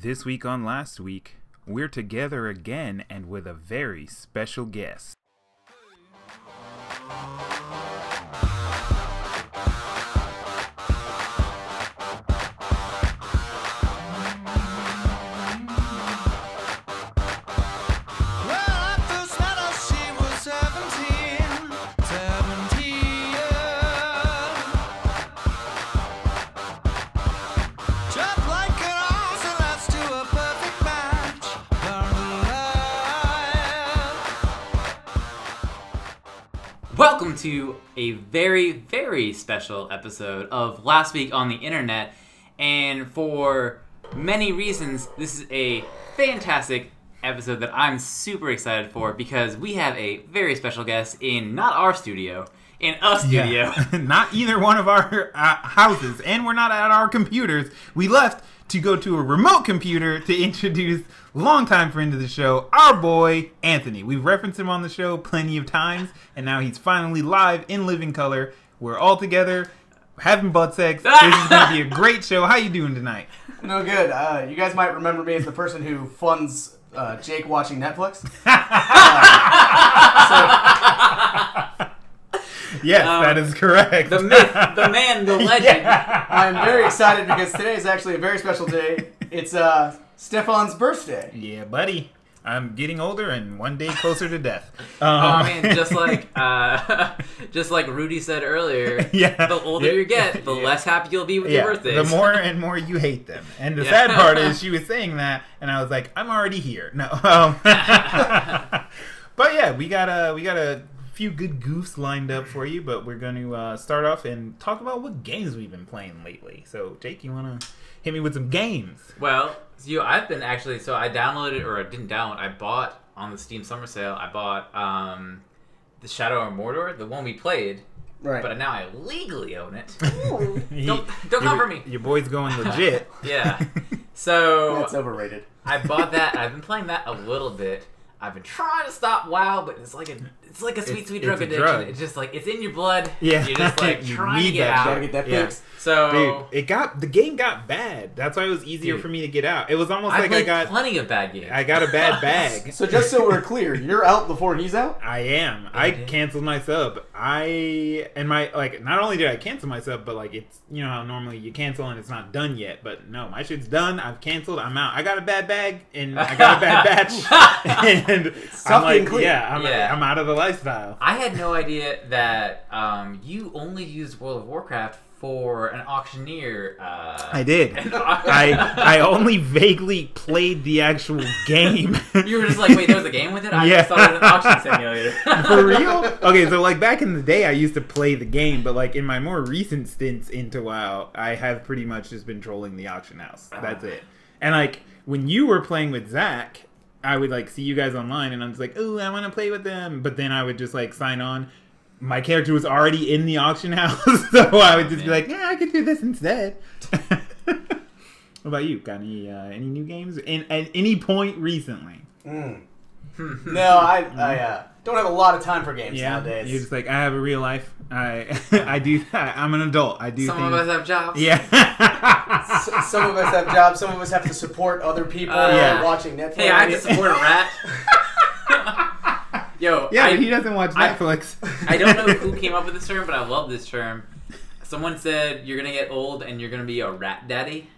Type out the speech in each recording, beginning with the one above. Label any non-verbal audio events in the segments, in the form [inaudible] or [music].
This week on Last Week, we're together again and with a very special guest. To a very, very special episode of Last Week on the Internet. And for many reasons, this is a fantastic episode that I'm super excited for because we have a very special guest in not our studio, in a studio. [laughs] not either one of our uh, houses, and we're not at our computers. We left to go to a remote computer to introduce longtime friend of the show, our boy Anthony. We've referenced him on the show plenty of times, and now he's finally live in living color. We're all together having butt sex. [laughs] This is going to be a great show. How you doing tonight? No good. Uh, you guys might remember me as the person who funds uh, Jake watching Netflix. [laughs] Yes, Um, that is correct. the myth, [laughs] the man, the legend. I'm very excited because today is actually a very special day. It's uh, Stefan's birthday. Yeah, buddy. I'm getting older and one day closer to death. [laughs] Oh Um, man, just like [laughs] uh, just like Rudy said earlier, Yeah. the older Yeah. you get, the Yeah. less happy you'll be with yeah, your birthdays. the more and more you hate them. And the Yeah. sad part is she was saying that, and I was like, I'm already here. No. Um, but yeah, we got a we got a few good goofs lined up for you, but we're going to uh, start off and talk about what games we've been playing lately. So, Jake, you want to hit me with some games? Well, so you, I've been actually. So I downloaded, or I didn't download. I bought on the Steam Summer Sale. I bought um, the Shadow of Mordor, the one we played, Right. but now I legally own it. [laughs] [laughs] He- Don't- don't your- come for me. Your boy's going legit. [laughs] Yeah. So That's overrated. I bought that. I've been playing that a little bit. I've been trying to stop WoW, but it's like a it's like a sweet It's- sweet drug addiction. drug. It's just like it's in your blood. Yeah. You're just like [laughs] You trying to get that out. Gotta get that Yeah. fixed. So Dude, it got the game got bad. That's why it was easier Dude. for me to get out. It was almost I like I got plenty of bad games. I got a bad [laughs] bag. So just so we're clear, you're out before he's out. I am. I did. canceled my sub. I and my like not only did I cancel my sub, but like it's you know how normally you cancel and it's not done yet. But no, my shit's done. I've canceled. I'm out. I got a bad bag and I got a bad [laughs] batch. and I'm like, clear. yeah, I'm, Yeah. I'm out of the lifestyle. I had no idea that um, you only used World of Warcraft for an auctioneer. Uh, I did. [laughs] I I only vaguely played the actual game. [laughs] you were just like, wait, there was a game with it. I Yeah. just thought it was an auction simulator. [laughs] For real? Okay, so like back in the day, I used to play the game, but like in my more recent stints into WoW, I have pretty much just been trolling the auction house. That's it. And like when you were playing with Zach, I would like see you guys online, and I'm just like, "Oh, I want to play with them," but then I would just like sign on. My character was already in the auction [laughs] house, so I would just be like, "Yeah, I could do this instead." [laughs] what about you? Got any uh, any new games in at any point recently? No, I, I uh, don't have a lot of time for games Yeah, nowadays. you're just like I have a real life. I [laughs] I do. I'm an adult. I do Some things. of us have jobs. yeah. S- some of us have jobs. Some of us have to support other people Uh, Yeah. watching Netflix. Hey, I have to support a rat. [laughs] Yo, yeah, I, he doesn't watch I- Netflix. I don't know who [laughs] came up with this term, but I love this term. Someone said you're gonna get old and you're gonna be a rat daddy,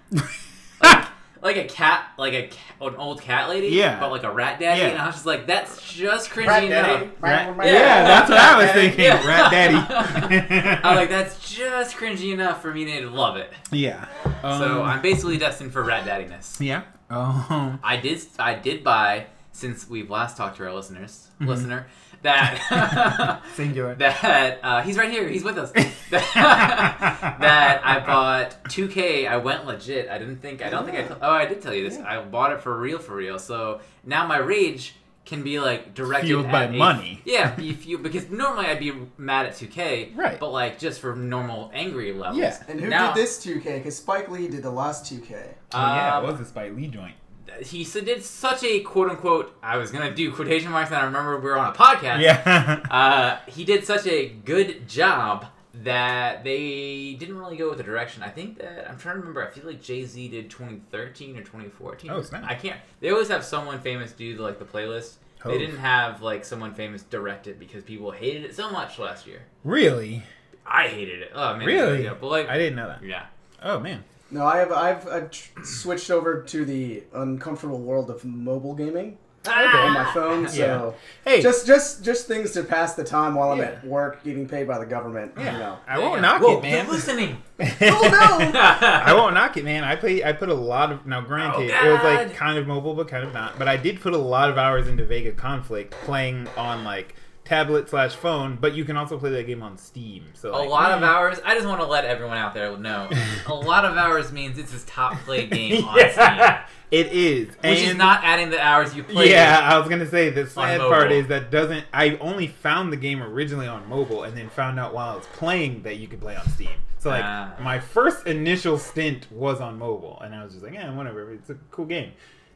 like, like a cat, like a ca- an old cat lady. Yeah. but like a rat daddy. Yeah. And I was just like, that's just cringy Rat enough. daddy. Rat- Rat- yeah, that's what I was thinking. Yeah. Rat daddy. [laughs] I was like, that's just cringy enough for me to love it. yeah. so Um, I'm basically destined for rat daddiness. yeah. Um, I did I did buy since we've last talked to our listeners Mm-hmm. listener that [laughs] singular. [laughs] that uh, he's right here he's with us that, [laughs] that I bought 2K I went legit I didn't think I don't think I t- oh I did tell you this I bought it for real for real so now my rage can be like directed Fueled at by a- money. yeah be fueled because normally I'd be mad at 2K Right. but like just for normal angry levels Yeah. And who Now- did this 2K? Because Spike Lee did the last 2K. Oh, yeah, Um, it was a Spike Lee joint. He did such a quote unquote. I was gonna do quotation marks, and I remember we were on a podcast. Yeah. [laughs] Uh, he did such a good job that they didn't really go with the direction. I think that I'm trying to remember. I feel like Jay Z did 2013 or 2014. Oh, snap. I can't. They always have someone famous do like the playlist. They Oh. didn't have like someone famous direct it because people hated it so much last year. Really? I hated it. Oh man, Really? Yeah, but like, I didn't know that. yeah. Oh man. No, I have I've, I've tr- switched over to the uncomfortable world of mobile gaming ah! on my phone. So Hey, just just just things to pass the time while I'm Yeah. at work, getting paid by the government. You know. I won't Yeah. knock Whoa, it, man. They're listening. [laughs] Oh no! I won't knock it, man. I play. I put a lot of now. Granted, Oh, it was like God. kind of mobile, but kind of not. But I did put a lot of hours into Vega Conflict, playing on like tablet slash phone. But you can also play that game on Steam. So A like, lot of hours. I just want to let everyone out there know. [laughs] A lot of hours means it's his top played [laughs] game on yeah, it is. Steam, which is not adding the hours you played. Yeah, I was gonna say the sad part is that doesn't. I only found the game originally on mobile, and then found out while I was playing that you could play on Steam. So like Ah. my first initial stint was on mobile, and I was just like, yeah, whatever, it's a cool game.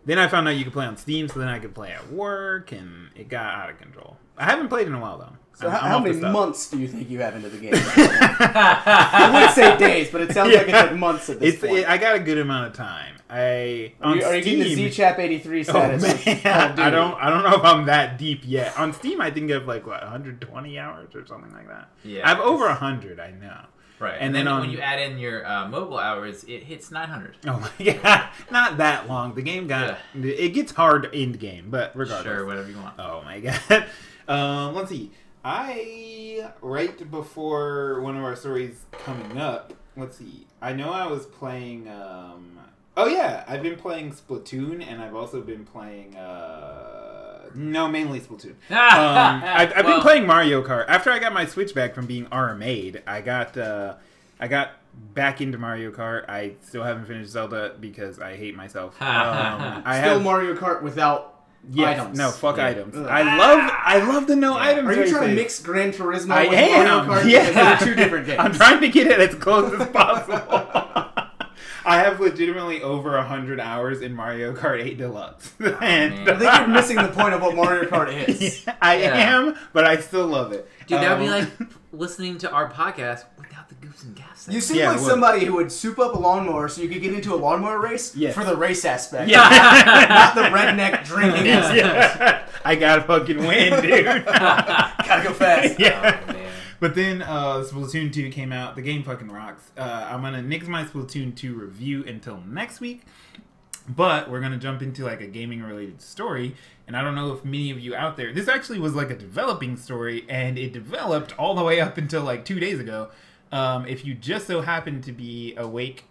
Then I found out you could play on Steam, so then I could play at work, and it got out of control. I haven't played in a while though. So I'm- how, I'm how many months do you think you have into the game? [laughs] I wouldn't say days, but it sounds like it's like months at this It's. point. It, I got a good amount of time. I are, you, on are you getting the Steam- Z-Chap 83 Oh status? with Call man, of [laughs] I don't. I don't know if I'm that deep yet. On Steam, I think I have like what 120 hours or something like that. Yeah. I have over 100. I know. Right. And And, then then, on- when you add in your uh, mobile hours, it hits 900. Oh my [laughs] god, not that long. The game got it gets hard in game, but regardless. Sure, whatever you want. Oh my god. Um, let's see. I right before one of our stories coming up. Let's see. I know I was playing. Um, oh yeah, I've been playing Splatoon, and I've also been playing. Uh, no, mainly Splatoon. [laughs] Um, I've, I've been playing Mario Kart. After I got my Switch back from being RMA'd, I got uh, I got back into Mario Kart. I still haven't finished Zelda because I hate myself. [laughs] Um, I Still have Mario Kart without Yes, items. No, fuck Yeah. items. Ugh. I love I love the no Yeah. items. Are you race trying to mix Gran Turismo I with am. Mario Kart? [laughs] yeah. Because they're two different games. I'm trying to get it as close as possible. [laughs] I have legitimately over a hundred hours in Mario Kart 8 Deluxe, [laughs] and. I think you're missing the point of what Mario Kart is. I Yeah. am, but I still love it. Dude, that would be Um, like listening to our podcast without the goofs and gaffs. You seem Yeah, like it would. somebody who would soup up a lawnmower so you could get into a lawnmower race Yes. for the race aspect. Yeah. [laughs] Not the redneck drinking aspect. yeah. I gotta fucking win, dude. [laughs] Gotta go fast. yeah. Oh, man. But then uh, Splatoon 2 came out. The game fucking rocks. Uh, I'm gonna nix my Splatoon 2 review until next week. But we're gonna jump into like a gaming related story, and I don't know if many of you out there. This actually was like a developing story, and it developed all the way up until like two days ago. Um, if you just so happen to be awake,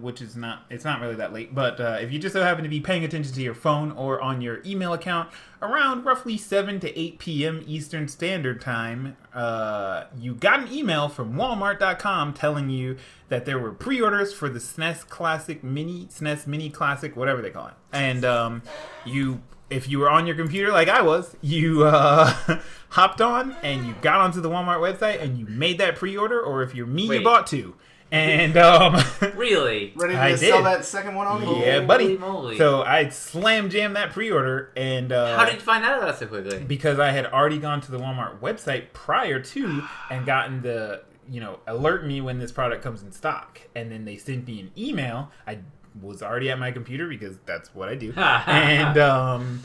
which is not, it's not really that late, but uh, if you just so happen to be paying attention to your phone or on your email account around roughly 7 to 8 p.m. Eastern Standard Time, uh, you got an email from Walmart.com telling you that there were pre-orders for the SNES Classic Mini, SNES Mini Classic, whatever they call it, and um, you. If you were on your computer like I was, you uh, [laughs] hopped on and you got onto the Walmart website and you made that pre-order, or if you're me, you bought two. [laughs] And um, [laughs] Really? Ready to I sell did. that second one on me? Yeah, buddy. Moly. So I slam jammed that pre-order, and uh, How did you find out about that so quickly? because I had already gone to the Walmart website prior to and gotten the you know alert me when this product comes in stock, and then they sent me an email. I was already at my computer because that's what I do, [laughs] and um,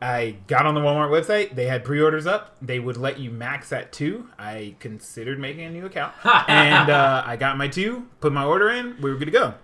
I got on the Walmart website. They had pre-orders up. They would let you max at two. I considered making a new account, [laughs] and uh, I got my two, put my order in. We were good to go.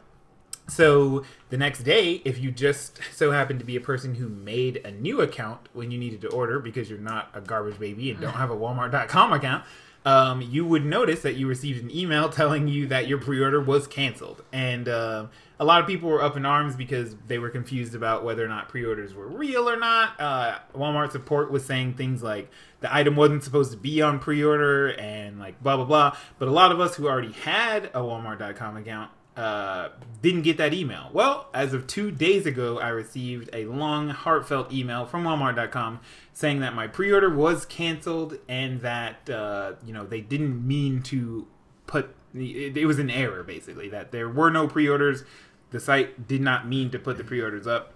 So the next day, if you just so happen to be a person who made a new account when you needed to order because you're not a garbage baby and don't [laughs] have a Walmart.com account, um, you would notice that you received an email telling you that your pre-order was canceled. And uh, a lot of people were up in arms because they were confused about whether or not pre-orders were real or not. Uh, Walmart support was saying things like the item wasn't supposed to be on pre-order and like blah blah blah. But a lot of us who already had a Walmart.com account uh, didn't get that email. Well, as of two days ago, I received a long, heartfelt email from Walmart.com saying that my pre-order was canceled and that uh, you know they didn't mean to put it, it was an error basically that there were no pre-orders. The site did not mean to put the pre-orders up.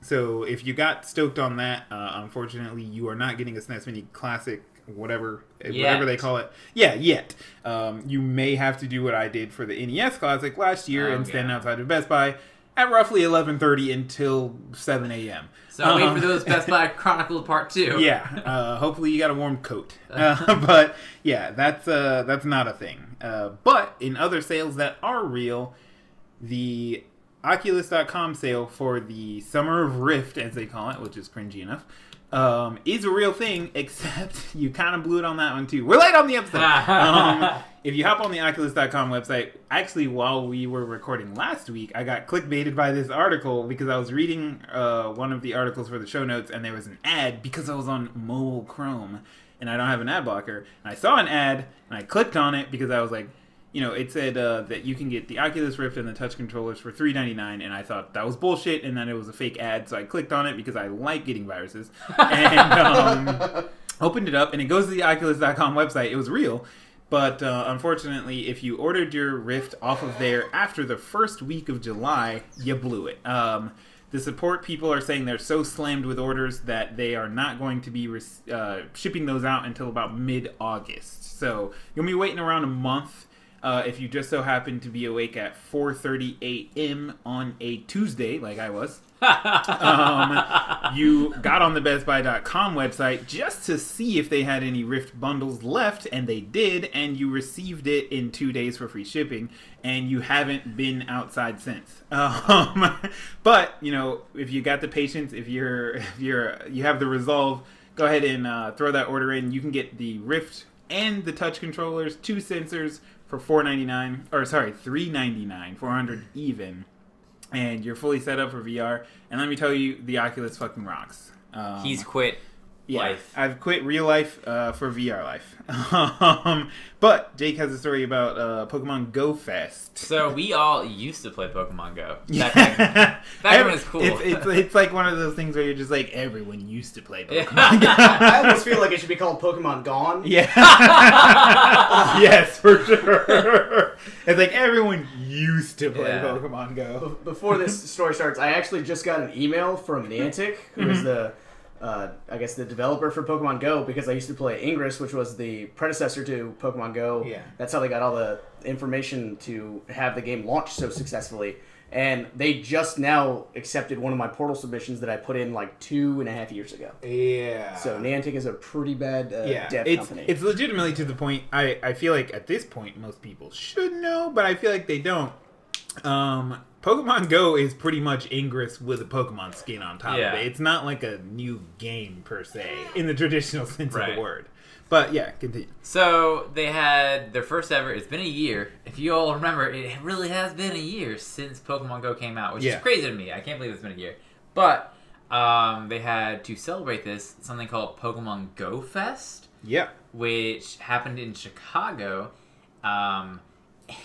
So if you got stoked on that, uh, unfortunately, you are not getting a SNES Mini Classic whatever Yet. whatever they call it. Yeah, yet. Um, you may have to do what I did for the NES Classic last year and Okay. stand outside of Best Buy at roughly 11:30 until 7 a.m. So wait Um, for those Best Buy [laughs] Chronicles Part Two. yeah. Uh, hopefully you got a warm coat. [laughs] Uh, but yeah, that's uh, that's not a thing. Uh, but in other sales that are real, the Oculus.com sale for the Summer of Rift, as they call it, which is cringy enough, um, is a real thing. [laughs] Except you kind of blew it on that one too. We're late on the episode. [laughs] um, if you hop on the Oculus.com website, actually, while we were recording last week, I got clickbaited by this article because I was reading uh, one of the articles for the show notes, and there was an ad because I was on mobile Chrome and I don't have an ad blocker. And I saw an ad and I clicked on it because I was like, you know, it said uh, that you can get the Oculus Rift and the touch controllers for three ninety nine, and I thought that was bullshit, and that it was a fake ad. So I clicked on it because I like getting viruses, [laughs] and um, opened it up, and it goes to the Oculus.com website. It was real, but uh, unfortunately, if you ordered your Rift off of there after the first week of July, you blew it. Um, the support people are saying they're so slammed with orders that they are not going to be res- uh, shipping those out until about mid August. So you'll be waiting around a month. Uh, if you just so happen to be awake at 4:30 a.m. on a Tuesday, like I was, um, [laughs] you got on the BestBuy.com website just to see if they had any Rift bundles left, and they did, and you received it in two days for free shipping, and you haven't been outside since. [laughs] Um, but you know, if you got the patience, if you're if you're you have the resolve, go ahead and uh, throw that order in. You can get the Rift and the touch controllers, two sensors for four ninety nine, or sorry, three ninety nine, four hundred even and you're fully set up for VR. And let me tell you, the Oculus fucking rocks. Um, He's quit yeah, life. I've quit real life uh, for VR life. Um, but Jake has a story about uh, Pokemon Go Fest. So we all used to play Pokemon Go. Back [laughs] then. back when Every- was cool. It's, it's, it's like one of those things where you're just like, everyone used to play Yeah. Pokemon [laughs] Go. I almost feel like it should be called Pokemon Gone. Yeah. [laughs] yes, for sure. It's like everyone used to play Yeah. Pokemon Go. Be- Before this story starts, I actually just got an email from Niantic, who Mm-hmm. is the, uh, I guess, the developer for Pokemon Go, because I used to play Ingress, which was the predecessor to Pokemon Go. Yeah. That's how they got all the information to have the game launch so successfully. And they just now accepted one of my portal submissions that I put in like two and a half years ago. Yeah. So Niantic is a pretty bad uh, yeah, dev it's company. it's legitimately to the point. I I feel like at this point most people should know, but I feel like they don't. Um, Pokemon Go is pretty much Ingress with a Pokemon skin on top Yeah. of it. It's not like a new game per se in the traditional [laughs] sense of the word. But yeah, continue. So they had their first ever. It's been a year. If you all remember, it really has been a year since Pokemon Go came out, which Yeah. is crazy to me. I can't believe it's been a year. But um, they had to celebrate this something called Pokemon Go Fest, Yeah. which happened in Chicago, um,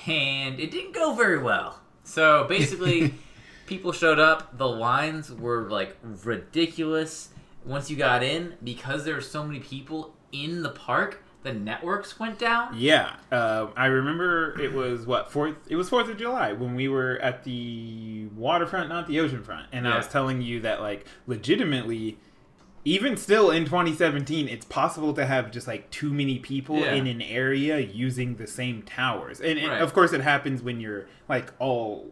and it didn't go very well. So basically, [laughs] people showed up. The lines were like ridiculous. Once you got in, because there were so many people in the park, the networks went down. Yeah, uh, I remember it was what fourth. It was Fourth of July when we were at the waterfront, not the ocean front, and I was telling you that like legitimately, even still in 2017, it's possible to have just like too many people Yeah. in an area using the same towers, and, and Right. of course it happens when you're like all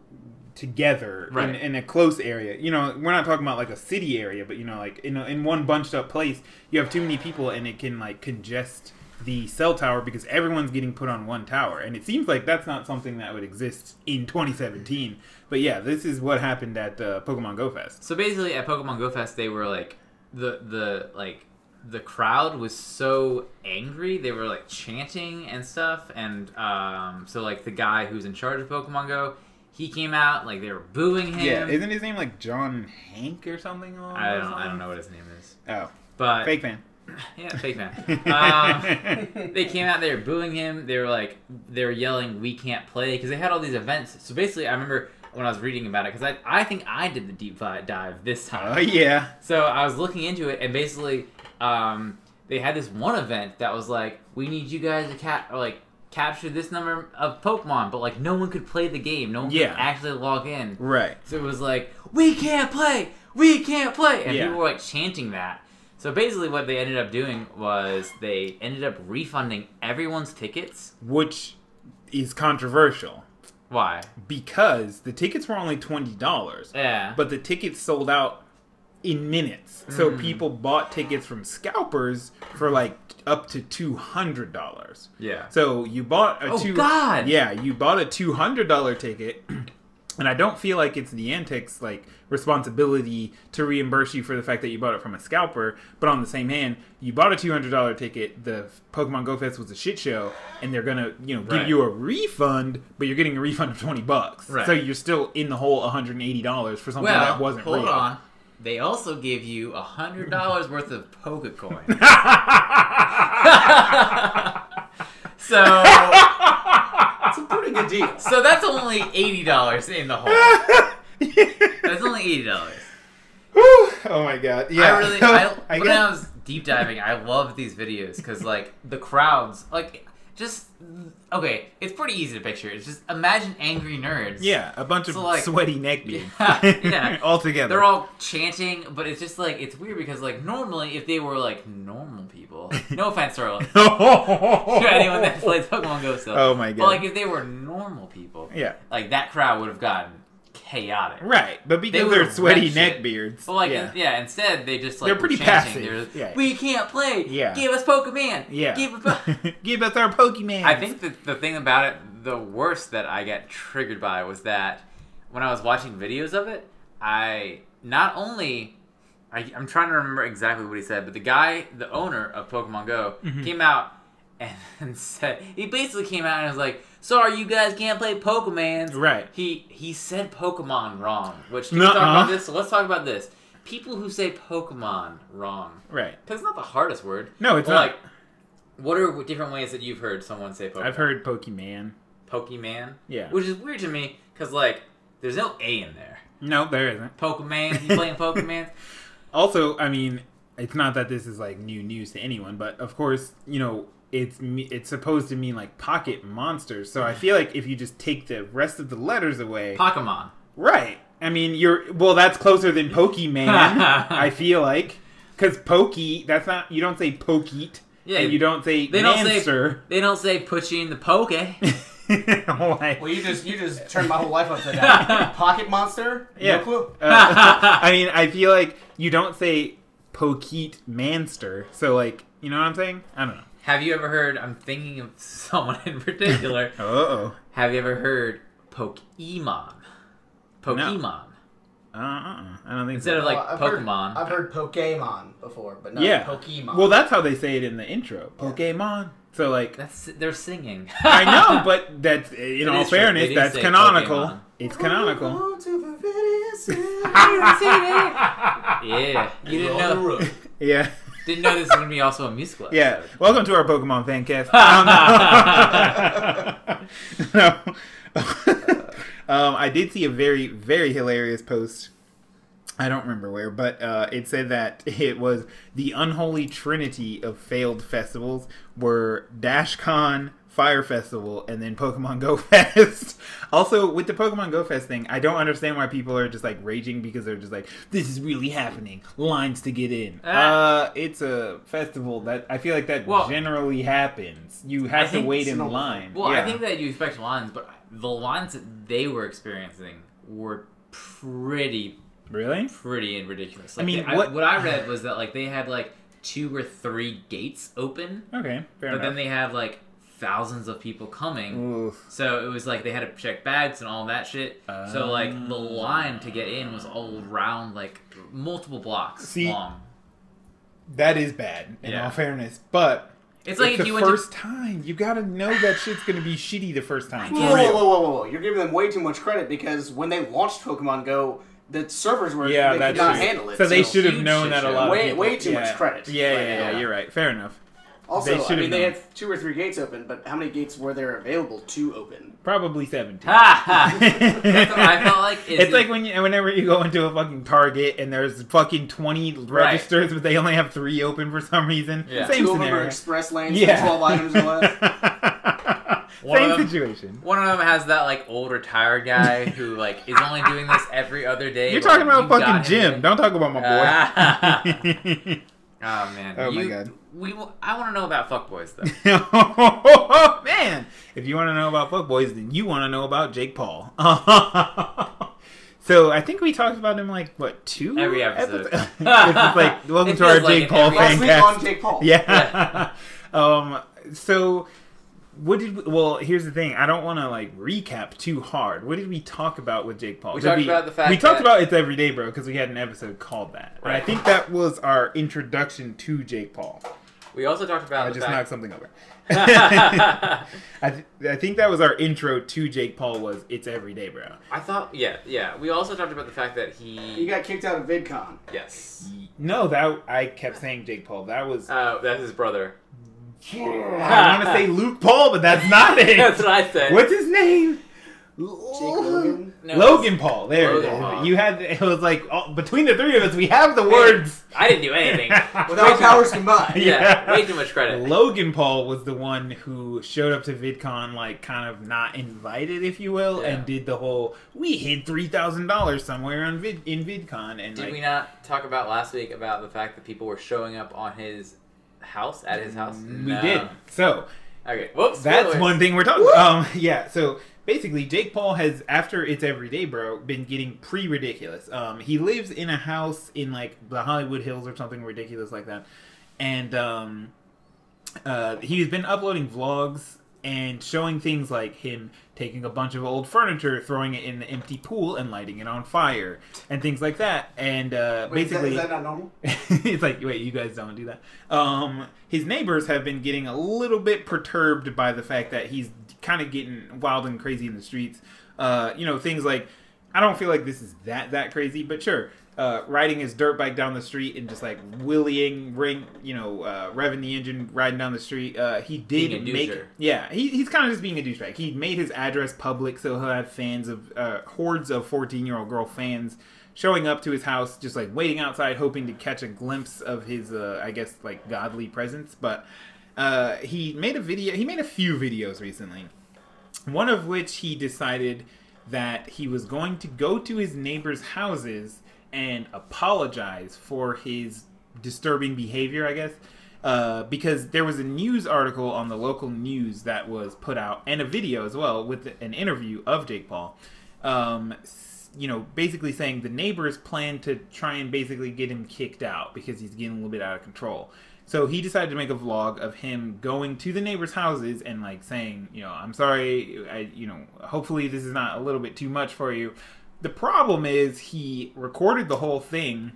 together in, in a close area. You know, we're not talking about like a city area, but you know, like in a, in one bunched up place, you have too many people, and it can like congest the cell tower because everyone's getting put on one tower, and it seems like that's not something that would exist in 2017. But yeah, this is what happened at uh, Pokemon Go Fest. So basically, at Pokemon Go Fest, they were like the the like the crowd was so angry. They were like chanting and stuff, and um, so like the guy who's in charge of Pokemon Go, he came out like they were booing him. Yeah, isn't his name like John Hanke or something? I don't I don't know what his name is, Oh, but fake fan. [laughs] yeah, fake man. [laughs] um, [laughs] they came out, they were booing him. They were like, they were yelling, "We can't play" because they had all these events. So basically, I remember when I was reading about it because I I think I did the deep dive this time. Oh yeah. So I was looking into it, and basically, um, they had this one event that was like, "We need you guys to cap or like capture this number of Pokemon," but like no one could play the game. No one Yeah. could actually log in. Right. So it was like, "We can't play, we can't play," and Yeah. people were like chanting that. So basically, what they ended up doing was they ended up refunding everyone's tickets. which is controversial Why? because the tickets were only twenty dollars, Yeah. but the tickets sold out in minutes. So Mm. people bought tickets from scalpers for like up to two hundred dollars. yeah. So you bought a Oh, two. God! Yeah, you bought a two hundred dollar ticket, [clears throat] and I don't feel like it's Niantic's like responsibility to reimburse you for the fact that you bought it from a scalper. But on the same hand, you bought a two hundred dollar ticket. The Pokemon Go Fest was a shit show, and they're gonna you know give Right. you a refund, but you're getting a refund of twenty bucks. Right. So you're still in the whole one hundred and eighty dollars for something well, that wasn't hold real. on. They also give you a hundred dollars worth of Pokecoin. [laughs] so, [laughs] It's a pretty good deal. so that's only eighty dollars in the hole. [laughs] That's only eighty dollars. Oh my god! Yeah, I really, [laughs] I, I when guess- I was deep diving, I loved these videos because like the crowds, like just okay, it's pretty easy to picture. It's just imagine angry nerds. Yeah, a bunch of like- sweaty neckbeards. [laughs] Yeah, yeah. [laughs] all together. They're all chanting, but it's just like it's weird because like normally if they were like normal people, no offense to to anyone that plays Pokemon Go still. Oh my god! But God. like if they were normal people, Yeah, like that crowd would have gotten chaotic. right. But because They are sweaty neck beards. But like yeah. yeah. instead they just like They're pretty chanting. passive. They're, Yeah. We can't play. Yeah. Give us Pokemon. yeah. Give us. [laughs] Po-" Give us our Pokemon. I think that the thing about it, the worst that I got triggered by was that when I was watching videos of it, I not only I, I'm trying to remember exactly what he said, but the guy, the owner of Pokemon Go, Mm-hmm. came out and, and [laughs] said he basically came out and was like, "Sorry, you guys can't play Pokemon. Right. He he said Pokemon wrong, which we talk about this? So let's talk about this. People who say Pokemon wrong, Right. because it's not the hardest word. No, it's not. like. What are different ways that you've heard someone say Pokemon? I've heard Pokemon. Pokemon. Yeah. Which is weird to me because like there's no A in there. No, there isn't. Pokemon. You playing Pokemon? [laughs] Also, I mean, it's not that this is like new news to anyone, but of course, you know, it's it's supposed to mean like pocket monsters. So I feel like if you just take the rest of the letters away, Pokemon. right? I mean, you're well. That's closer than Pokemon. [laughs] I feel like because Pokey. That's not. You don't say Pokeet. Yeah, and you don't say They don't Manster. say they don't say put you in the poke. [laughs] Why? Well, you just you just turned my whole life upside down. [laughs] Pocket monster? Yeah. No clue. Uh, I mean, I feel like you don't say Pokeet Manster. So, like, you know what I'm saying? I don't know. Have you ever heard? I'm thinking of [laughs] someone in particular. [laughs] Uh oh. Have you ever heard Pokemon? Pokemon. Uh uh. I don't think Instead so. of like Well, I've heard- Pokemon. I've heard Pokemon before, but not yeah. Pokemon. Well, that's how they say it in the intro. Pokemon. So, like, That's they're singing. I know, [laughs] but that's, in It all fairness, that's canonical. Pokemon. It's canonical. Go to the video center. yeah, you didn't know. Yeah. Didn't know this was gonna be also a musical. Yeah. Welcome to our Pokemon fan cast. [laughs] Um, [laughs] no. [laughs] um, I did see a very, very hilarious post. I don't remember where, but uh, it said that it was the unholy trinity of failed festivals were DashCon, Fyre Festival, and then Pokemon Go [laughs] Fest. also, with the Pokemon Go Fest thing, I don't understand why people are just like raging because they're just like, "This is really happening." Lines to get in. Ah. Uh, it's a festival that I feel like that Well, generally happens. You I have to wait in line. Well, Yeah. I think that you expect lines, but the lines that they were experiencing were pretty, really. pretty and ridiculous. I mean, they- what- what I [laughs] read was that like they had like two or three gates open, Okay, fair but then they have like thousands of people coming. Oof. So it was like they had to check bags and all that shit. so like the Ah. line to get in was all around like multiple blocks See, long. That is bad, in Yeah. all fairness. But It's like it's if the you went to first time. You gotta know that shit's gonna be shitty the first time. Whoa, whoa, whoa, whoa, whoa, whoa! You're giving them way too much credit because when they launched Pokemon Go, the servers were Yeah, they could not true. handle it. So they should have known that a show. lot of Way- people. way too much credit. Yeah, yeah, Right yeah. You're right. Fair enough. Also, They I should've mean, they known. had two or three gates open, but how many gates were there available to open? Probably seventeen. Ha ha! [laughs] That's what I felt like. is It's that- like when you, whenever you go into a fucking Target and there's fucking twenty registers, but they only have three open for some reason. Yeah. Same two of them are scenario. express lanes, Yeah. 12 items or less. [laughs] One of Same them- situation. One of them has that like old retired guy who like is only doing this every other day. You're but, talking about you got fucking him Jim. there. Don't talk about my Ah. [laughs] boy. Oh man. Oh, my God. We. I want to know about fuckboys though. [laughs] Man, if you want to know about fuckboys, then you want to know about Jake Paul. [laughs] so I think we talked about him like what two Every episode. episodes? [laughs] it's like welcome It to our like Jake Paul every fan cast. Jake Paul. Yeah. um. So, what did? We, well, here's the thing. I don't want to like recap too hard. What did we talk about with Jake Paul? We Did talked about the fact we talked about it's everyday, bro, because we had an episode called that. And I think that was our introduction to Jake Paul. We also talked about I the just knocked something over. [laughs] [laughs] I, th- I think that was our intro to Jake Paul. Was it's everyday, bro? I thought, yeah, yeah. We also talked about the fact that he. You got kicked out of VidCon. yes. No, that I kept saying Jake Paul. That was Uh, that's his brother. I want to [laughs] say Luke Paul, but that's not it. That's what I said. What's his name? Jake Logan. No, Logan Paul. There Logan it is. Paul. You had it was like oh, between the three of us, we have the words. I didn't do anything. [laughs] With our powers combined. yeah, Yeah. way too much credit. Logan Paul was the one who showed up to VidCon like kind of not invited, if you will, Yeah. and did the whole we hid three thousand dollars somewhere on Vid in VidCon and Did like we not talk about last week about the fact that people were showing up on his house at his house? we did. So Okay. Whoops. That's spoilers. one thing we're talking. Um, yeah. So basically, Jake Paul has, after it's everyday, bro, been getting pretty ridiculous. Um, he lives in a house in like the Hollywood Hills or something ridiculous like that, and um, uh, he's been uploading vlogs and showing things like him taking a bunch of old furniture, throwing it in the empty pool, and lighting it on fire, and things like that. And uh, Wait, basically, is that not normal? [laughs] it's like, wait, you guys don't do that. Um, his neighbors have been getting a little bit perturbed by the fact that he's kind of getting wild and crazy in the streets. Uh, you know, things like, I don't feel like this is that that crazy, but sure. Uh, riding his dirt bike down the street and just like willieing, ring, you know, uh, revving the engine, riding down the street. Uh, he did make, yeah, he, he's kind of just being a douchebag. He made his address public, so he'll have fans of uh, hordes of fourteen-year-old girl fans showing up to his house, just like waiting outside, hoping to catch a glimpse of his, uh, I guess, like godly presence. But uh, he made a video. He made a few videos recently. One of which he decided that he was going to go to his neighbors' houses and apologize for his disturbing behavior, I guess. Uh, because there was a news article on the local news that was put out, and a video as well with an interview of Jake Paul. Um, you know, basically saying the neighbors plan to try and basically get him kicked out because he's getting a little bit out of control. So he decided to make a vlog of him going to the neighbors' houses and like saying, you know, I'm sorry, I, you know, hopefully this is not a little bit too much for you. The problem is he recorded the whole thing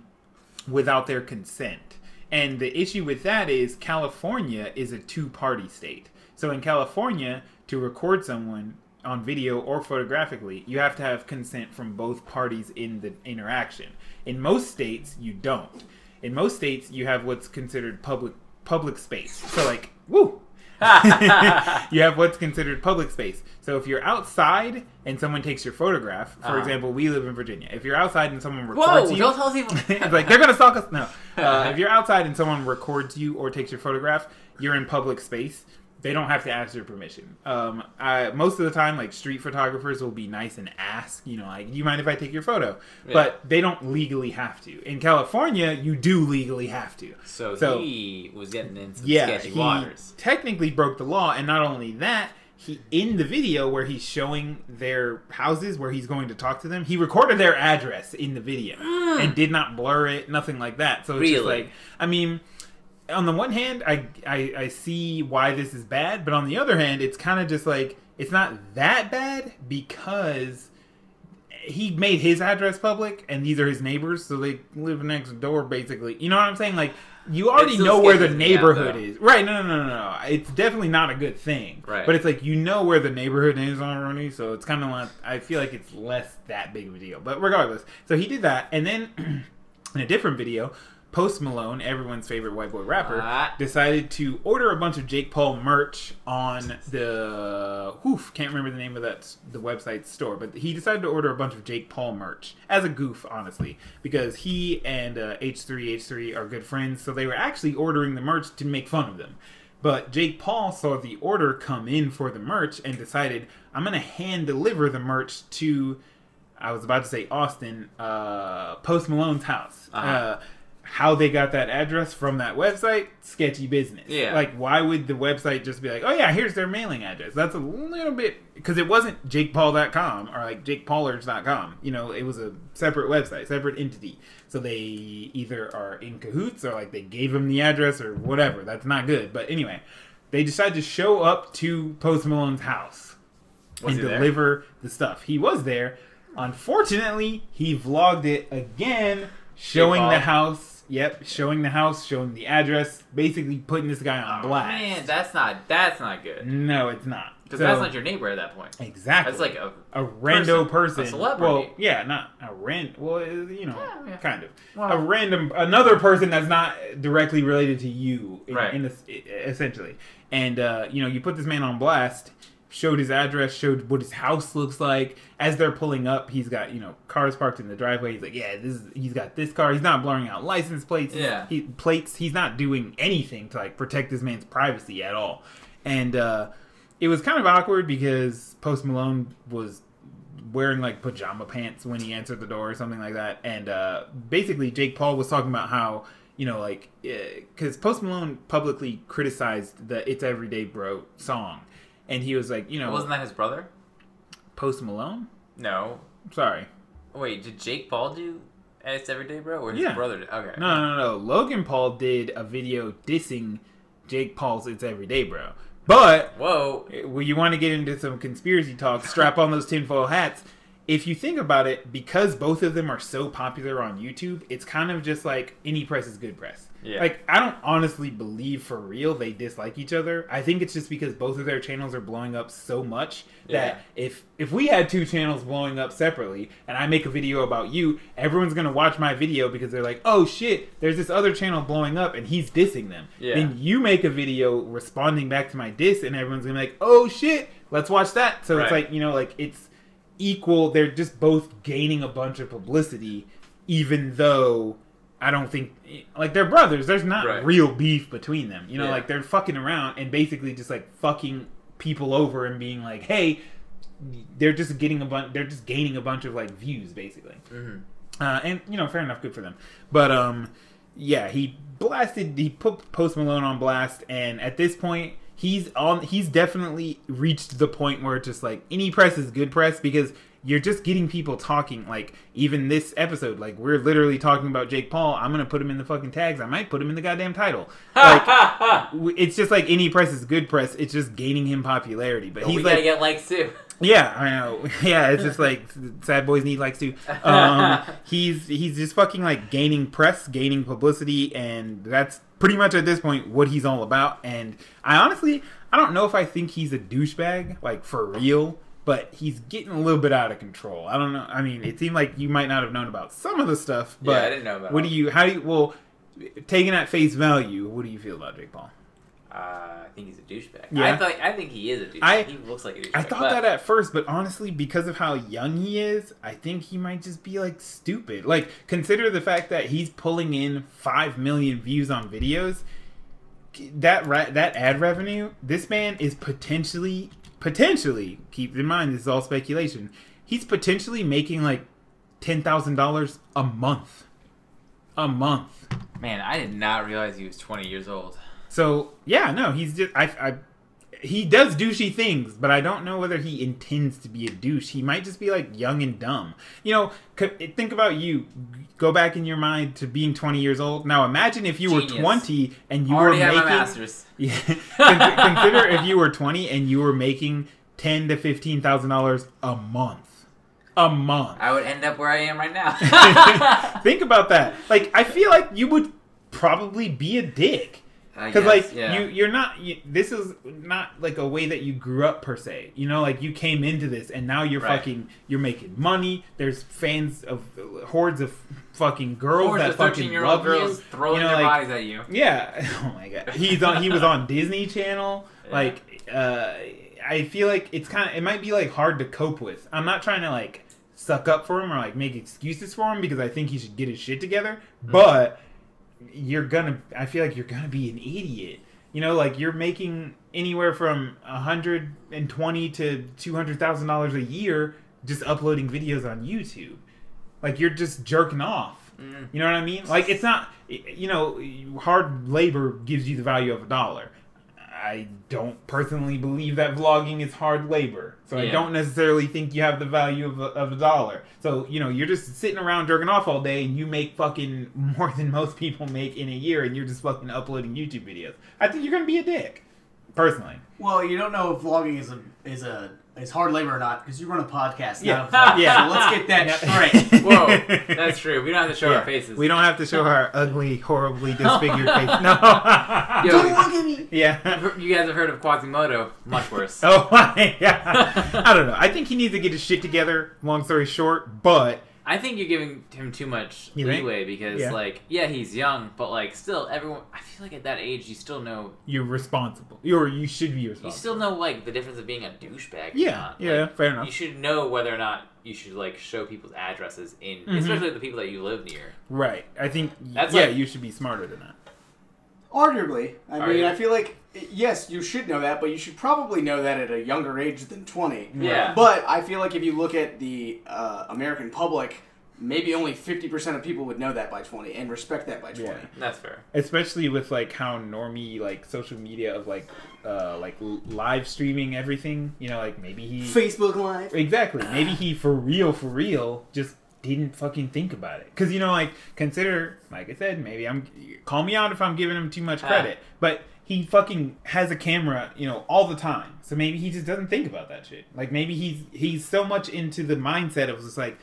without their consent. And the issue with that is California is a two party state. So in California, to record someone on video or photographically, you have to have consent from both parties in the interaction. In most states, you don't. In most states, you have what's considered public public space. So like, woo, [laughs] you have what's considered public space. So if you're outside and someone takes your photograph, for Uh-huh. example, we live in Virginia. If you're outside and someone Whoa! records you, Don't tell people. [laughs] it's like they're gonna stalk us. No, [laughs] uh, if you're outside and someone records you or takes your photograph, you're in public space. They don't have to ask your permission. Um, I, most of the time, like street photographers will be nice and ask, you know, like, "Do you mind if I take your photo?" But they don't legally have to. In California, you do legally have to. So, So- he was getting in some Yeah, sketchy he waters. technically broke the law, and not only that, he in the video where he's showing their houses where he's going to talk to them, he recorded their address in the video [gasps] and did not blur it, nothing like that. So it's just Really? like, I mean, on the one hand, I, I I see why this is bad, but on the other hand, it's kind of just like it's not that bad because he made his address public and these are his neighbors so they live next door basically. You know what i'm saying? Like you already know where the sketchy, yeah, neighborhood is. Right no no no no no. It's definitely not a good thing. Right. but it's like you know where the neighborhood is already so it's kind of like i feel like it's less that big of a deal. But regardless so he did that and then [clears throat] in a different video Post Malone, everyone's favorite white boy rapper, Ah. decided to order a bunch of Jake Paul merch on the whoof, can't remember the name of that the website store, but he decided to order a bunch of Jake Paul merch as a goof, honestly, because he and uh, H3H3 are good friends, so they were actually ordering the merch to make fun of them. But Jake Paul saw the order come in for the merch and decided, I'm gonna hand deliver the merch to I was about to say Austin, uh, Post Malone's house. Uh-huh. Uh, how they got that address from that website, sketchy business. Yeah. Like, why would the website just be like, oh, yeah, here's their mailing address? That's a little bit. Because it wasn't jakepaul.com or like jakepaulers.com. You know, it was a separate website, separate entity. So they either are in cahoots or like they gave him the address or whatever. That's not good. But anyway, they decided to show up to Post Malone's house Was and he there? deliver the stuff. He was there. Unfortunately, he vlogged it again, showing the house. Yep, showing the house, showing the address, basically putting this guy on Oh, blast. man, that's not that's not good. no, it's not. Because So- that's not your neighbor at that point. exactly. That's like a a rando person. a celebrity. Well, yeah, not a ran. Well, uh, you know, Yeah, yeah. kind of a random another person that's not directly related to you, in, Right. in this, essentially. And uh, you know, you put this man on blast. Showed his address, showed what his house looks like. As they're pulling up, he's got you know cars parked in the driveway. He's like, yeah, this is. He's got this car. He's not blurring out license plates. Yeah. he, plates. He's not doing anything to like protect this man's privacy at all. And uh, it was kind of awkward because Post Malone was wearing like pajama pants when he answered the door or something like that. And uh, basically, Jake Paul was talking about how you know like because Post Malone publicly criticized the "It's Everyday Bro" song, and he was like, you know, wasn't that his brother? Post Malone. No. Sorry, Wait, did Jake Paul do It's Everyday Bro or his Yeah. brother did? Okay. no, no, no. Logan Paul did a video dissing Jake Paul's "It's Everyday Bro," but Whoa. Eh, well, you want to get into some conspiracy talk, strap on those tinfoil hats. If you think about it, because both of them are so popular on YouTube, it's kind of just like any press is good press. Yeah. Like I don't honestly believe for real they dislike each other. I think it's just because both of their channels are blowing up so much that if if we had two channels blowing up separately and I make a video about you, everyone's gonna watch my video because they're like, oh shit, there's this other channel blowing up and he's dissing them. Yeah. Then you make a video responding back to my diss and everyone's gonna be like, oh shit, let's watch that. So it's like, you know, like it's equal. They're just both gaining a bunch of publicity, even though I don't think like they're brothers. There's not Right. real beef between them. You know, Yeah. like they're fucking around and basically just like fucking people over and being like, hey, they're just getting a bunch. They're just gaining a bunch of like views, basically. Mhm. Uh, and you know, fair enough, good for them. But um, yeah, he blasted. He put Post Malone on blast, and at this point, he's on. He's definitely reached the point where it's just like any press is good press because you're just getting people talking. Like even this episode, like we're literally talking about Jake Paul. I'm gonna put him in the fucking tags. I might put him in the goddamn title. Like [laughs] it's just like any press is good press. It's just gaining him popularity. But we he's gotta like, get likes too. Yeah, I know. [laughs] Yeah, it's just like sad boys need likes too. Um, [laughs] he's he's just fucking like gaining press, gaining publicity, and that's pretty much at this point what he's all about. And I honestly, I don't know if I think he's a douchebag, like for real, but he's getting a little bit out of control. I don't know. I mean, it seemed like you might not have known about some of the stuff, but Yeah, I didn't know about what do you? How do you? Well, taking at face value, what do you feel about Jake Paul? Uh, I think he's a douchebag. Yeah. I thought I think he is a douchebag. I- he looks like a douchebag. I thought but- that at first, but honestly, because of how young he is, I think he might just be like stupid. Like, consider the fact that he's pulling in five million views on videos. That ra- that ad revenue, this man is potentially potentially keep in mind this is all speculation. He's potentially making like ten thousand dollars a month, a month. Man, I did not realize he was 20 years old. So yeah, no, he's just I, I he does douchey things, but I don't know whether he intends to be a douche. He might just be like young and dumb. You know, think about you. Go back in your mind to being 20 years old. Now imagine if you Genius. were 20 and you Already were have making my masters. [laughs] yeah. Consider if you were 20 and you were making 10 to 15 thousand dollars a month. A month. I would end up where I am right now. [laughs] Think about that. Like I feel like you would probably be a dick. Because like yeah. you, you're not. You, this is not like a way that you grew up per se. You know, like you came into this and now you're Right. fucking. You're making money. There's fans of hordes of fucking girls Hordes that of fucking 13 year old love girls you. throwing you know, their like, bodies at you. Yeah. [laughs] Oh my god. He's on. He was on Disney Channel. Yeah. Like, uh, I feel like it's kind of. It might be like hard to cope with. I'm not trying to like suck up for him or like make excuses for him because I think he should get his shit together. Mm-hmm. But you're gonna. I feel like you're gonna be an idiot. You know, like you're making anywhere from a hundred and twenty to two hundred thousand dollars a year just uploading videos on YouTube. Like you're just jerking off. Mm. You know what I mean? Like it's not, you know, hard labor gives you the value of a dollar. I don't personally believe that vlogging is hard labor, so I don't necessarily think you have the value of a, of a dollar. So you know, you're just sitting around jerking off all day, and you make fucking [laughs] more than most people make in a year, and you're just fucking uploading YouTube videos. I think you're gonna be a dick, personally. Well, you don't know if vlogging is a is a is hard labor or not because you run a podcast. Yeah. Not a vlog. Yeah. So let's get that [laughs] Yeah. straight. Whoa, [laughs] that's true. We don't have to show Yeah. our faces. We don't have to show our ugly, horribly [laughs] disfigured face. No. Yo, Don't look at me. yeah. you guys have heard of Quasimodo? Much worse. Oh yeah. I don't know. I think he needs to get his shit together. Long story short, but I think you're giving him too much You think? leeway because, Yeah. like, yeah, he's young, but like, still, everyone. I feel like at that age, you still know. you're responsible. You're you should be responsible. You still know like the difference of being a douchebag. or Yeah, not. yeah, Like, fair enough. You should know whether or not you should like show people's addresses in, Mhm. especially the people that you live near. Right. I think That's yeah, like- you should be smarter than that. Arguably, I Are mean, you? I feel like yes, you should know that, but you should probably know that at a younger age than twenty. Yeah. But I feel like if you look at the uh, American public, maybe only fifty percent of people would know that by twenty and respect that by twenty. Yeah. That's fair. Especially with like how normie like social media of like uh like live streaming everything, you know, like maybe he Facebook Live. Exactly. Maybe he for real, for real, just didn't fucking think about it. Because you know, like consider, like I said, maybe I'm call me out if I'm giving him too much Ah. credit, but he fucking has a camera, you know, all the time. So maybe he just doesn't think about that shit. Like maybe he's he's so much into the mindset of just like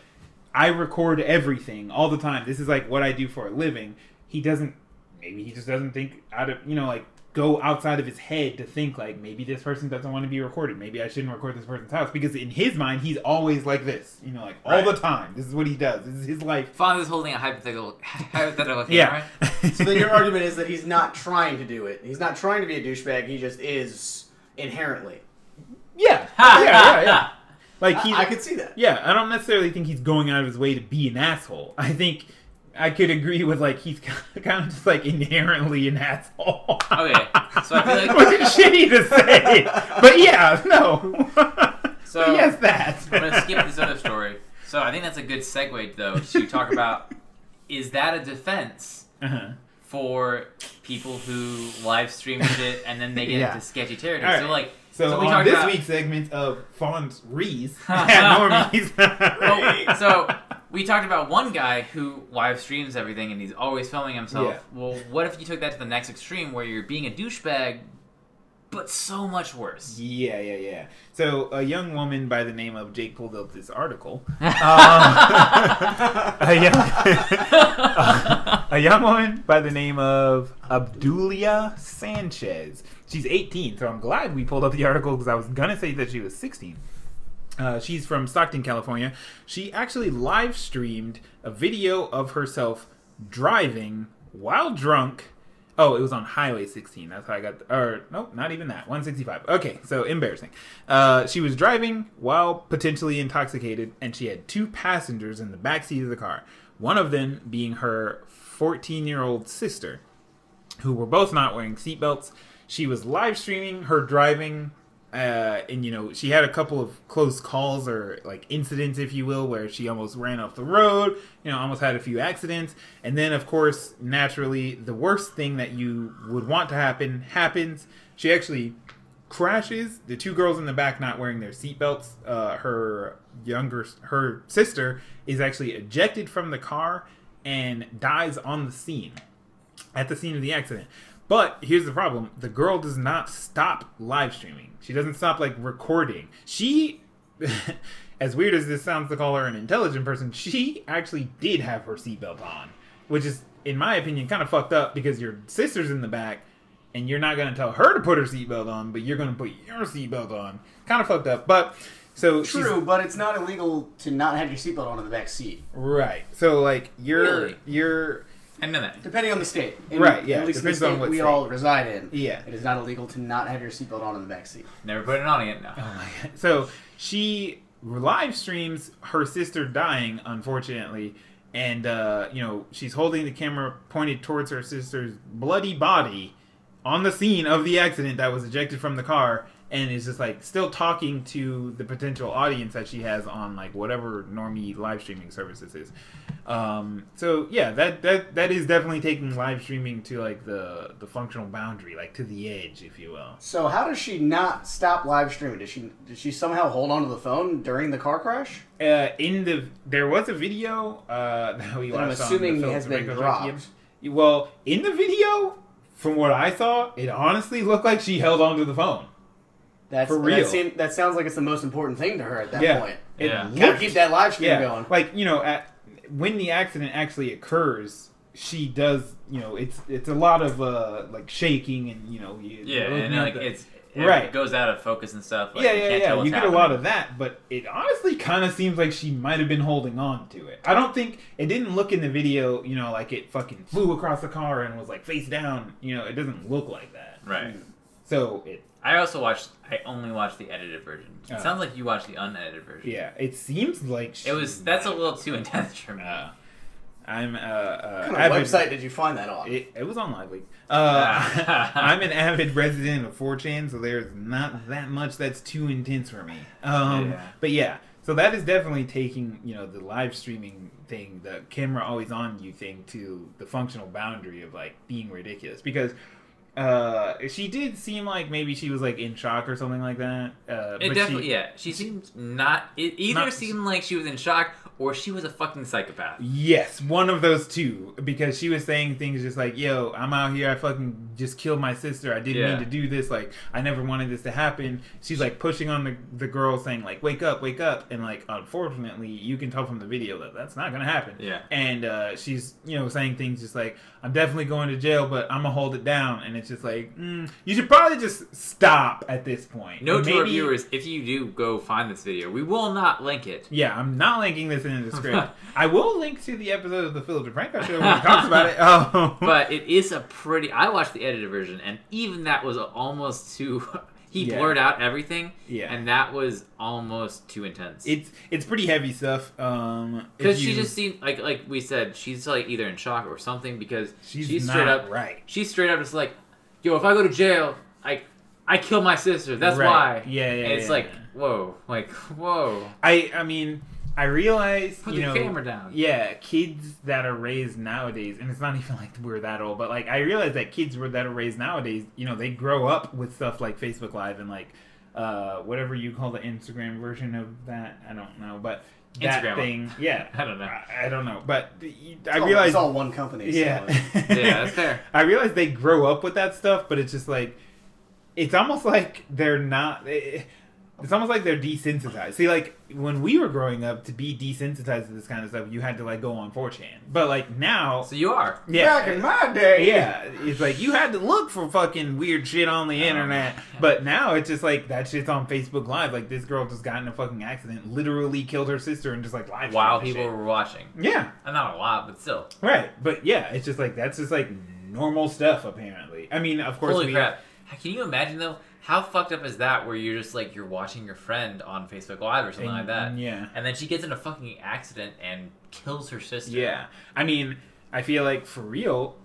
I record everything all the time. This is like what I do for a living. He doesn't. Maybe he just doesn't think out of you know like go outside of his head to think like maybe this person doesn't want to be recorded. Maybe I shouldn't record this person's house because in his mind he's always like this. You know, like all Right. the time. This is what he does. This is his life. Fonz is holding a hypothetical [laughs] hypothetical Yeah. [laughs] So then your argument is that he's not trying to do it. He's not trying to be a douchebag. He just is inherently. yeah. [laughs] yeah, yeah, yeah. Like I, he. I could see that. Yeah, I don't necessarily think he's going out of his way to be an asshole. I think I could agree with like he's [laughs] kind of just like inherently an asshole. Okay, so I feel [laughs] like- which is shitty to say, but yeah, no. [laughs] So- But yes, that. I'm gonna skip this other story. So I think that's a good segue though to talk about is that a defense Uh-huh. for people who live stream shit and then they get Yeah. into sketchy territory. All So like So, we on this about, week's segment of Fawn's Rees [laughs] at Normies. [laughs] Oh, so we talked about one guy who live streams everything and he's always filming himself. Yeah. Well, what if you took that to the next extreme where you're being a douchebag, but so much worse? Yeah, yeah, yeah. So a young woman by the name of Jake pulled up this article. [laughs] Um, a, young, a young woman by the name of Abdulia Sanchez. She's 18, so I'm glad we pulled up the article because I was gonna say that she was 16. Uh, she's from Stockton, California. She actually live streamed a video of herself driving while drunk. Oh, it was on Highway 16. That's how I got. The, or nope, not even that. 165. Okay, so embarrassing. Uh, she was driving while potentially intoxicated, and she had two passengers in the back seat of the car. One of them being her 14 year old sister who were both not wearing seatbelts. She was live streaming her driving, uh, and you know she had a couple of close calls or like incidents, if you will, where she almost ran off the road. You know, almost had a few accidents, and then of course, naturally, the worst thing that you would want to happen happens. She actually crashes. The two girls in the back not wearing their seatbelts. Uh, her younger, her sister is actually ejected from the car and dies on the scene at the scene of the accident. But here's the problem: the girl does not stop live streaming. She doesn't stop like recording. She, [laughs] as weird as this sounds to call her an intelligent person, she actually did have her seatbelt on, which is, in my opinion, kind of fucked up because your sister's in the back, and you're not gonna tell her to put her seatbelt on, but you're gonna put your seatbelt on. Kind of fucked up. But so she's- True, but it's not illegal to not have your seatbelt on in the back seat, right. So like you're Really? you're I know that. depending on the state. In, Right, yeah, At least in the depends on state what we state. all reside in. Yeah. It is not illegal to not have your seatbelt on in the back seat. Never put it on yet. No. Oh my god. So she live streams her sister dying, unfortunately, and uh, you know she's holding the camera pointed towards her sister's bloody body on the scene of the accident that was ejected from the car, and is just like still talking to the potential audience that she has on like whatever normie live streaming services is. Um, so yeah, that that that is definitely taking live streaming to like the the functional boundary, like to the edge, if you will. So how does she not stop live streaming? Did she did she somehow hold onto the phone during the car crash? Uh, in the there was a video uh, [laughs] that we That I'm watched on assuming the has been dropped. Well, in the video, from what I saw, it honestly looked like she held onto the phone. That's For That, real. that sounds like it's the most important thing to her at that yeah, point. it Yeah. Gotta keep that live stream yeah, going. like you know, at when the accident actually occurs, she does. You know, it's it's a lot of uh like shaking and you know, you, Yeah, looking and like the- it's it Right. goes out of focus and stuff. Like, yeah, yeah, can't yeah. tell You get a lot of that, but it honestly kind of seems like she might have been holding on to it. I don't think it didn't look in the video, you know, like it fucking flew across the car and was like face down. You know, it doesn't look like that. Right. So it, I also watched. I only watched the edited version. It Oh. sounds like you watched the unedited version. yeah, it seems like she It was. That's a little too intense for me. Uh, I'm uh, uh What kind of website did you find that on? It, it was on Live Leak. Uh, [laughs] I'm an avid resident of 4chan, so there's not that much that's too intense for me. Um, Yeah. But yeah, so that is definitely taking you know the live streaming thing, the camera always on you thing, to the functional boundary of like being ridiculous because. Uh, she did seem like maybe she was like in shock or something like that. Uh, It but definitely. she, yeah, she seemed not. It either Not- seemed like she was in shock or she was a fucking psychopath. Yes, one of those two. Because she was saying things just like, yo, I'm out here, I fucking just killed my sister. I didn't Yeah. mean to do this. Like, I never wanted this to happen. She's like pushing on the, the girl, saying, like, wake up, wake up. And, like, unfortunately, you can tell from the video that that's not going to happen. Yeah. And uh, she's, you know, saying things just like, I'm definitely going to jail, but I'm going to hold it down. And it's just like, mm, you should probably just stop at this point. No, to our viewers: if you do go find this video, we will not link it. Yeah, I'm not linking this in the [laughs] script. I will link to the episode of the Philip DeFranco show where he talks about it. [laughs] Oh, But it is a pretty. I watched the edited version, and even that was almost too. [laughs] He Yeah. blurred out everything, Yeah. and that was almost too intense. it's it's pretty heavy stuff. Um, Because she just seemed like like we said, she's like either in shock or something. Because she's, she's, not straight up right. She's straight up just like, yo, if I go to jail, I I kill my sister. That's Right. why. Yeah, yeah, And it's yeah, like, yeah. whoa, like whoa. I I mean, I realize Put you the know, camera down. Yeah, kids that are raised nowadays, and it's not [laughs] even like we're that old, but like I realize that kids were that are raised nowadays, you know, they grow up with stuff like Facebook Live and like uh whatever you call the Instagram version of that. I don't know, but that Instagram. thing, yeah, [laughs] I don't know. I, I don't know, but I all- realize it's all one company. so- Yeah. [laughs] Yeah, that's fair. I realize they grow up with that stuff, but it's just like it's almost like they're not eh, it's almost like they're desensitized. See, like when we were growing up, to be desensitized to this kind of stuff, you had to like go on 4chan. But like now, So you are. yeah, Back in my day. yeah, it's like you had to look for fucking weird shit on the Oh. internet. But now it's just like that shit's on Facebook Live. Like this girl just got in a fucking accident, literally killed her sister, and just like live While people shit. were watching. Yeah, And not a lot, but still. right. But yeah, it's just like that's just like normal stuff. Apparently, I mean, of course, Holy we, crap. Can you imagine though? How fucked up is that where you're just like you're watching your friend on Facebook Live or something And- like that. yeah. And then she gets in a fucking accident and kills her sister. Yeah, I mean, I feel like for real,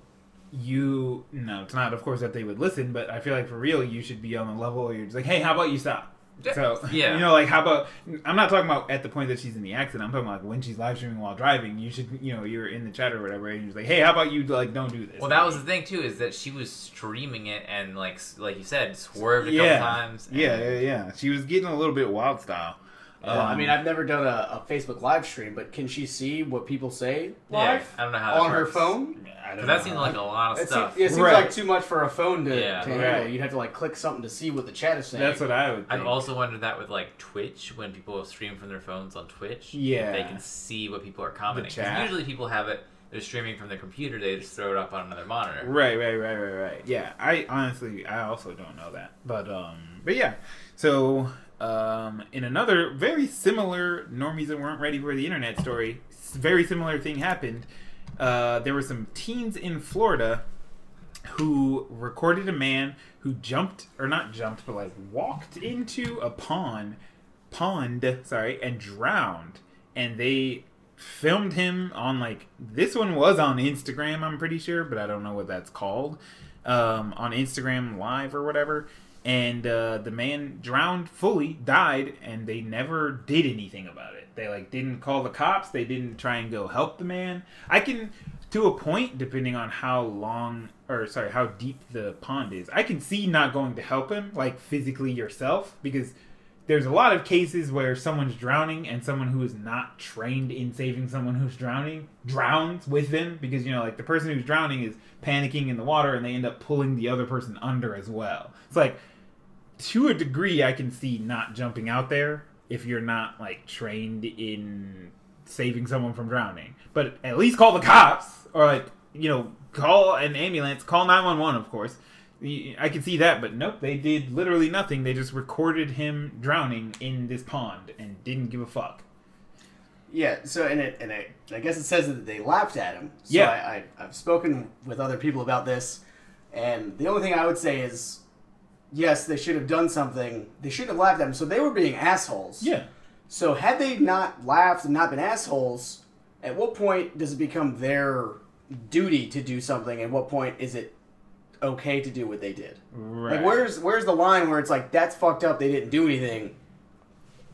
you no, it's not of course that they would listen, but I feel like for real, you should be on the level where you're just like, hey, how about you stop? So Yeah. you know, like how about? I'm not talking about at the point that she's in the accident. I'm talking about like when she's live streaming while driving. You should, you know, you're in the chat or whatever, and you're like, hey, how about you like don't do this? Well, that was the thing too, is that she was streaming it and like like you said, swerved a yeah, couple times. and- yeah, yeah, yeah. She was getting a little bit wild style. Well, I Um, mean, I've never done a, a Facebook live stream, but can she see what people say Yeah, live I don't know how that on her phone? I don't Because that seems like a lot of It seems, stuff. it seems Right. like too much for a phone to, Yeah. to handle. Right. You'd have to like click something to see what the chat is saying. That's what I would. Think. I've also wondered that with like Twitch when people stream from their phones on Twitch. Yeah. They can see what people are commenting. Because usually people have it. They're streaming from their computer. They just throw it up on another monitor. Right, right, right, right, right. Yeah, I honestly, I also don't know that, but um, but yeah. So um, in another very similar normies that weren't ready for the internet story, very similar thing happened. Uh, there were some teens in Florida who recorded a man who jumped or not jumped, but like walked into a pond, pond, sorry, and drowned, and they filmed him on like this one was on Instagram, I'm pretty sure, but I don't know what that's called. Um, on Instagram Live or whatever. And uh, the man drowned fully, died, and they never did anything about it. They like didn't call the cops. They didn't try and go help the man. I can, to a point, depending on how long or sorry, how deep the pond is. I can see not going to help him, like physically yourself, because there's a lot of cases where someone's drowning and someone who is not trained in saving someone who's drowning drowns with them because you know like the person who's drowning is panicking in the water and they end up pulling the other person under as well it's like to a degree i can see not jumping out there if you're not like trained in saving someone from drowning but at least call the cops or like you know call an ambulance call 911 of course I can see that, but nope, they did literally nothing. They just recorded him drowning in this pond and didn't give a fuck. Yeah, so and it and it, I guess it says that they laughed at him. So Yeah. I, I, I've spoken with other people about this, and the only thing I would say is, yes, they should have done something. They shouldn't have laughed at him. So they were being assholes. Yeah. So had they not laughed and not been assholes, at what point does it become their duty to do something? At what point is it okay to do what they did? Right. Like where's where's the line where it's like that's fucked up? They didn't do anything,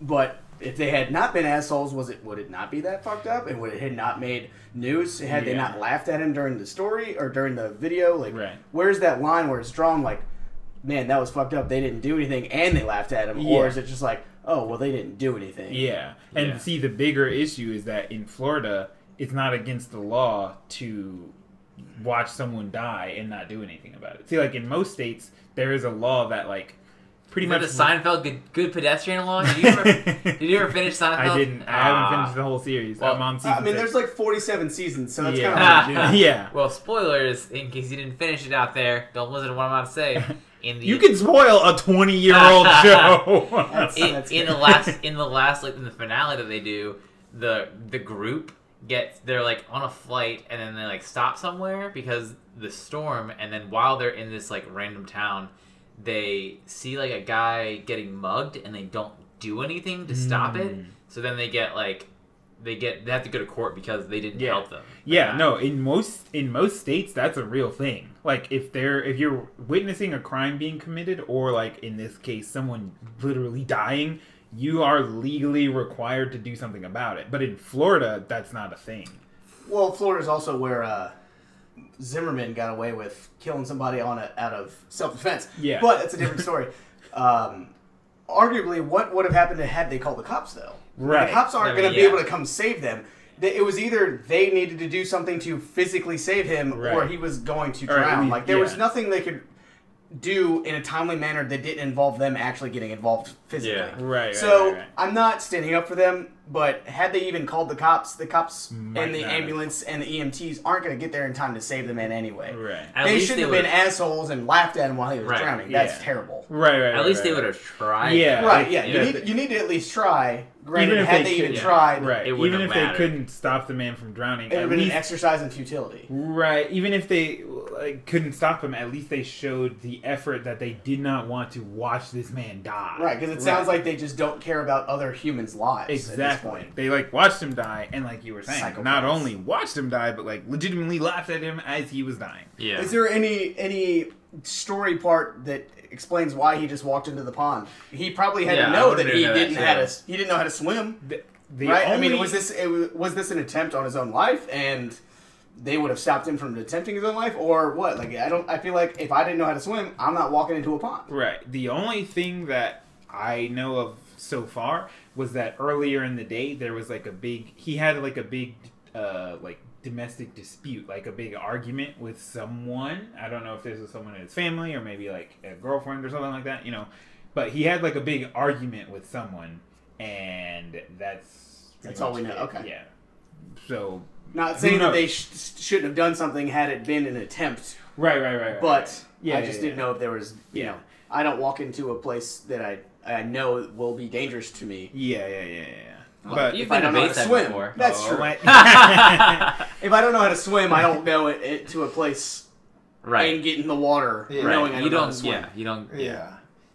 but if they had not been assholes, was it would it not be that fucked up? And would it had not made news? Had they not laughed at him during the story or during the video? Like Right. where's that line where it's drawn? Like man, that was fucked up. They didn't do anything and they laughed at him, or is it just like oh well they didn't do anything? Yeah. And Yeah. see, the bigger issue is that in Florida, it's not against the law to watch someone die and not do anything about it. See, like in most states, there is a law that, like, pretty Is much. that the Seinfeld good, good pedestrian law? Did you ever, [laughs] did you ever finish Seinfeld? I didn't. I Ah. haven't finished the whole series. Well, I'm on I mean, six. there's like 47 seasons, so that's yeah. kind of hard to do. [laughs] yeah. Well, spoilers in case you didn't finish it out there. Don't listen to what I'm about to say. [laughs] In the You can spoil a 20 year old [laughs] show. [laughs] That's- in, that's in the last [laughs] in the last like in the finale that they do, the the group gets they're like on a flight and then they like stop somewhere because the storm and then while they're in this like random town, they see like a guy getting mugged and they don't do anything to stop it. Mm. So then they get like they get they have to go to court because they didn't Yeah. help them. Yeah, no, in most in most states that's a real thing. Like if they're if you're witnessing a crime being committed or like in this case someone literally dying, you are legally required to do something about it. But in Florida, that's not a thing. Well, Florida's also where uh, Zimmerman got away with killing somebody on a, out of self defense. Yeah. but that's a different story. [laughs] um, arguably, what would have happened had they called the cops though? Right. The cops aren't I mean, going to yeah. be able to come save them. They- It was either they needed to do something to physically save him, or he was going to Or at drown. least- like there was nothing they could do in a timely manner that didn't involve them actually getting involved physically. Yeah. Right, right, So right, right. I'm not standing up for them, but had they even called the cops, the cops Might and the not have. ambulance and the EMTs aren't going to get there in time to save the man anyway. Right. At they shouldn't they have been assholes and laughed at him while he was Right, drowning. That's yeah. terrible. Right, right. At right, least right, they would have tried. Yeah. Right? Yeah. Yeah. You need you need to at least try. Granted, Even if had they they, even could- tried, Right. It Even if have they couldn't stop the man from drowning, it would at have been least an exercise in futility. Right. Even if they like, couldn't stop him, at least they showed the effort that they did not want to watch this man die. Right? Because it sounds like they just don't care about other humans' lives. At this Exactly. point. They like watched him die, and like you were saying, Psychopaths. not only watched him die, but like legitimately laughed at him as he was dying. Yeah. Is there any any story part that explains why he just walked into the pond? He probably had Yeah, to know that he know didn't have too. to. He didn't know how to swim. The, the right? I only- mean, was this it, was- was this an attempt on his own life, and they would have stopped him from attempting his own life, or what? Like, I don't. I feel like if I didn't know how to swim, I'm not walking into a pond. right? The only thing that I know of so far was that earlier in the day there was like a big. He had like a big, uh, like domestic dispute, like a big argument with someone. I don't know if this was someone in his family or maybe like a girlfriend or something like that. You know, but he had like a big argument with someone, and that's That's all we know. it. Okay. Yeah. So Not saying that they sh- shouldn't have done something had it been an attempt, right, right, right. right, but right. Yeah, I just yeah. didn't know if there was. You Yeah. know, I don't walk into a place that I I know will be dangerous to me. Yeah, yeah, yeah, yeah. Well, But you've if I been don't to know how to Bayside swim, before. that's Oh, true. [laughs] [laughs] If I don't know how to swim, I don't go it, it, to a place right. and get in the water Yeah. knowing right. I You don't know how to swim. Yeah. You don't. Yeah.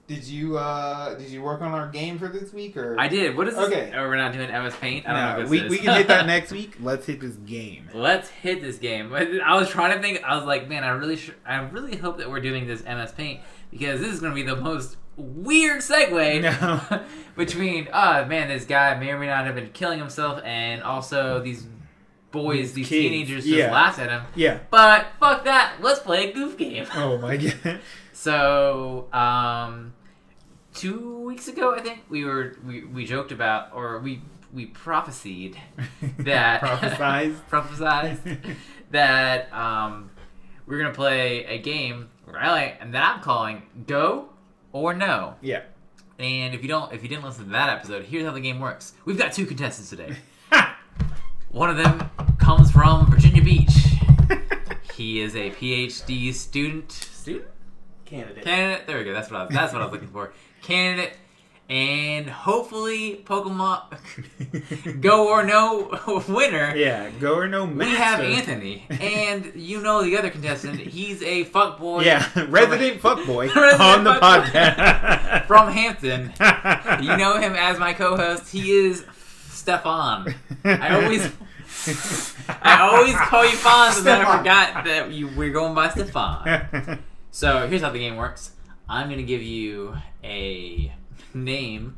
Did you uh did you work on our game for this week or I did. What is this? Okay. Oh, we're not doing MS Paint. I don't know No, what we, this we is. can hit that [laughs] next week. Let's hit this game. Let's hit this game. I was trying to think. I was like, man, I really, sh- I really hope that we're doing this MS Paint because this is going to be the most weird segue [laughs] No. [laughs] between, oh man, this guy may or may not have been killing himself, and also these boys, these Kids, teenagers just yeah. laughed at him. Yeah. But fuck that, let's play a goof game. [laughs] Oh my god. So, um, two weeks ago, I think we were we, we joked about or we we prophesied that Prophesized. prophesized that um, we're gonna play a game right and that I'm calling Go or No. Yeah. And if you don't if you didn't listen to that episode, here's how the game works. We've got two contestants today. [laughs] One of them comes from Virginia Beach. [laughs] He is a PhD student. Student? Candidate. Candidate. There we go. That's what I was. That's what I was looking for. Candidate, and hopefully Pokemon [laughs] Go or No [laughs] winner. yeah. Go or no We have Anthony, and you know the other contestant. He's a fuckboy. Yeah, from- [laughs] resident fuckboy Resident on the fuckboy. podcast from Hampton. You know him as my co-host. He is Stefan. I always, I always call you Fonz, and then I forgot that you we're going by Stefan. So here's how the game works. I'm gonna give you a name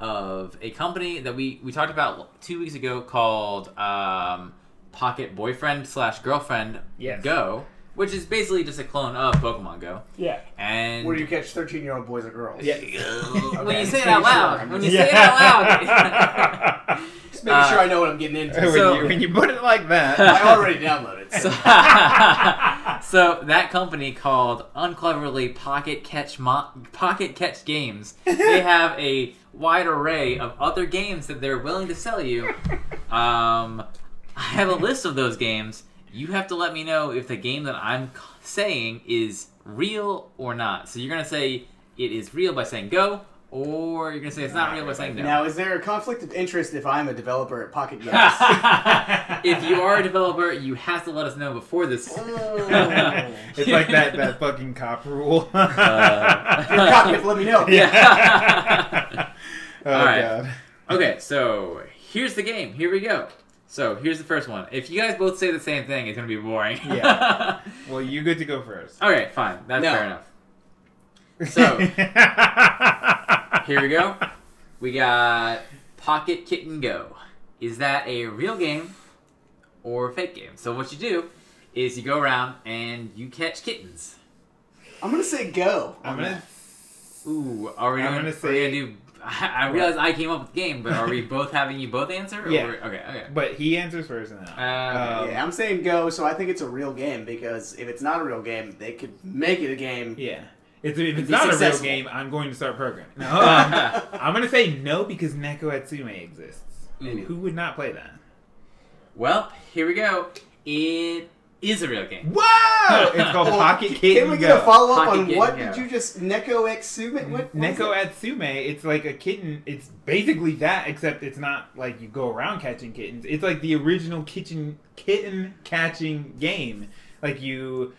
of a company that we we talked about two weeks ago called um, Pocket Boyfriend slash Girlfriend Yes. Go, which is basically just a clone of Pokemon Go. yeah. And Where you catch 13 year old boys or girls? Yeah. [laughs] when you say it out loud, when just- you say it out loud. Just making Uh, sure I know what I'm getting into. [laughs] when, So- you, when you put it like that. [laughs] I already downloaded. so, [laughs] so that company called uncleverly Pocket Catch Mo- Pocket Catch Games. They have a wide array of other games that they're willing to sell you. Um, I have a list of those games. You have to let me know if the game that I'm c- saying is real or not. So you're gonna say it is real by saying go, or you're gonna say it's not real by saying no. Now, is there a conflict of interest if I'm a developer at Pocket Games? [laughs] if you are a developer, you have to let us know before this. [laughs] it's like that, that fucking cop rule. [laughs] Uh, Your cop, you have to let me know. Yeah. oh All right. god. okay, so here's the game. Here we go. So here's the first one. If you guys both say the same thing, it's gonna be boring. Yeah. Well, you good to go first. All right, fine. That's No. fair enough. So [laughs] here we go. We got Pocket Kitten Go. Is that a real game or a fake game? So what you do is you go around and you catch kittens. I'm gonna say go. I'm gonna. Ooh, are we I'm gonna, gonna are we say- gonna do? [laughs] I realize I came up with the game, but are we [laughs] both having you both answer? Or Yeah. Okay. Okay. But he answers first, and then. Uh, Um, yeah, I'm saying go, so I think it's a real game because if it's not a real game, they could make it a game. Yeah. It's, if it's not successful. a real game, I'm going to start programming. No, um, [laughs] I'm going to say no because Neko Atsume exists. And who would not play that? Well, here we go. It is a real game. Whoa! [laughs] It's called Well, Pocket Can Kitten we Go. get a follow up on what did you just Neko Atsume? What, what Neko? Atsume, it's like a kitten. It's basically that, except it's not like you go around catching kittens. It's like the original kitchen kitten catching game. Like you,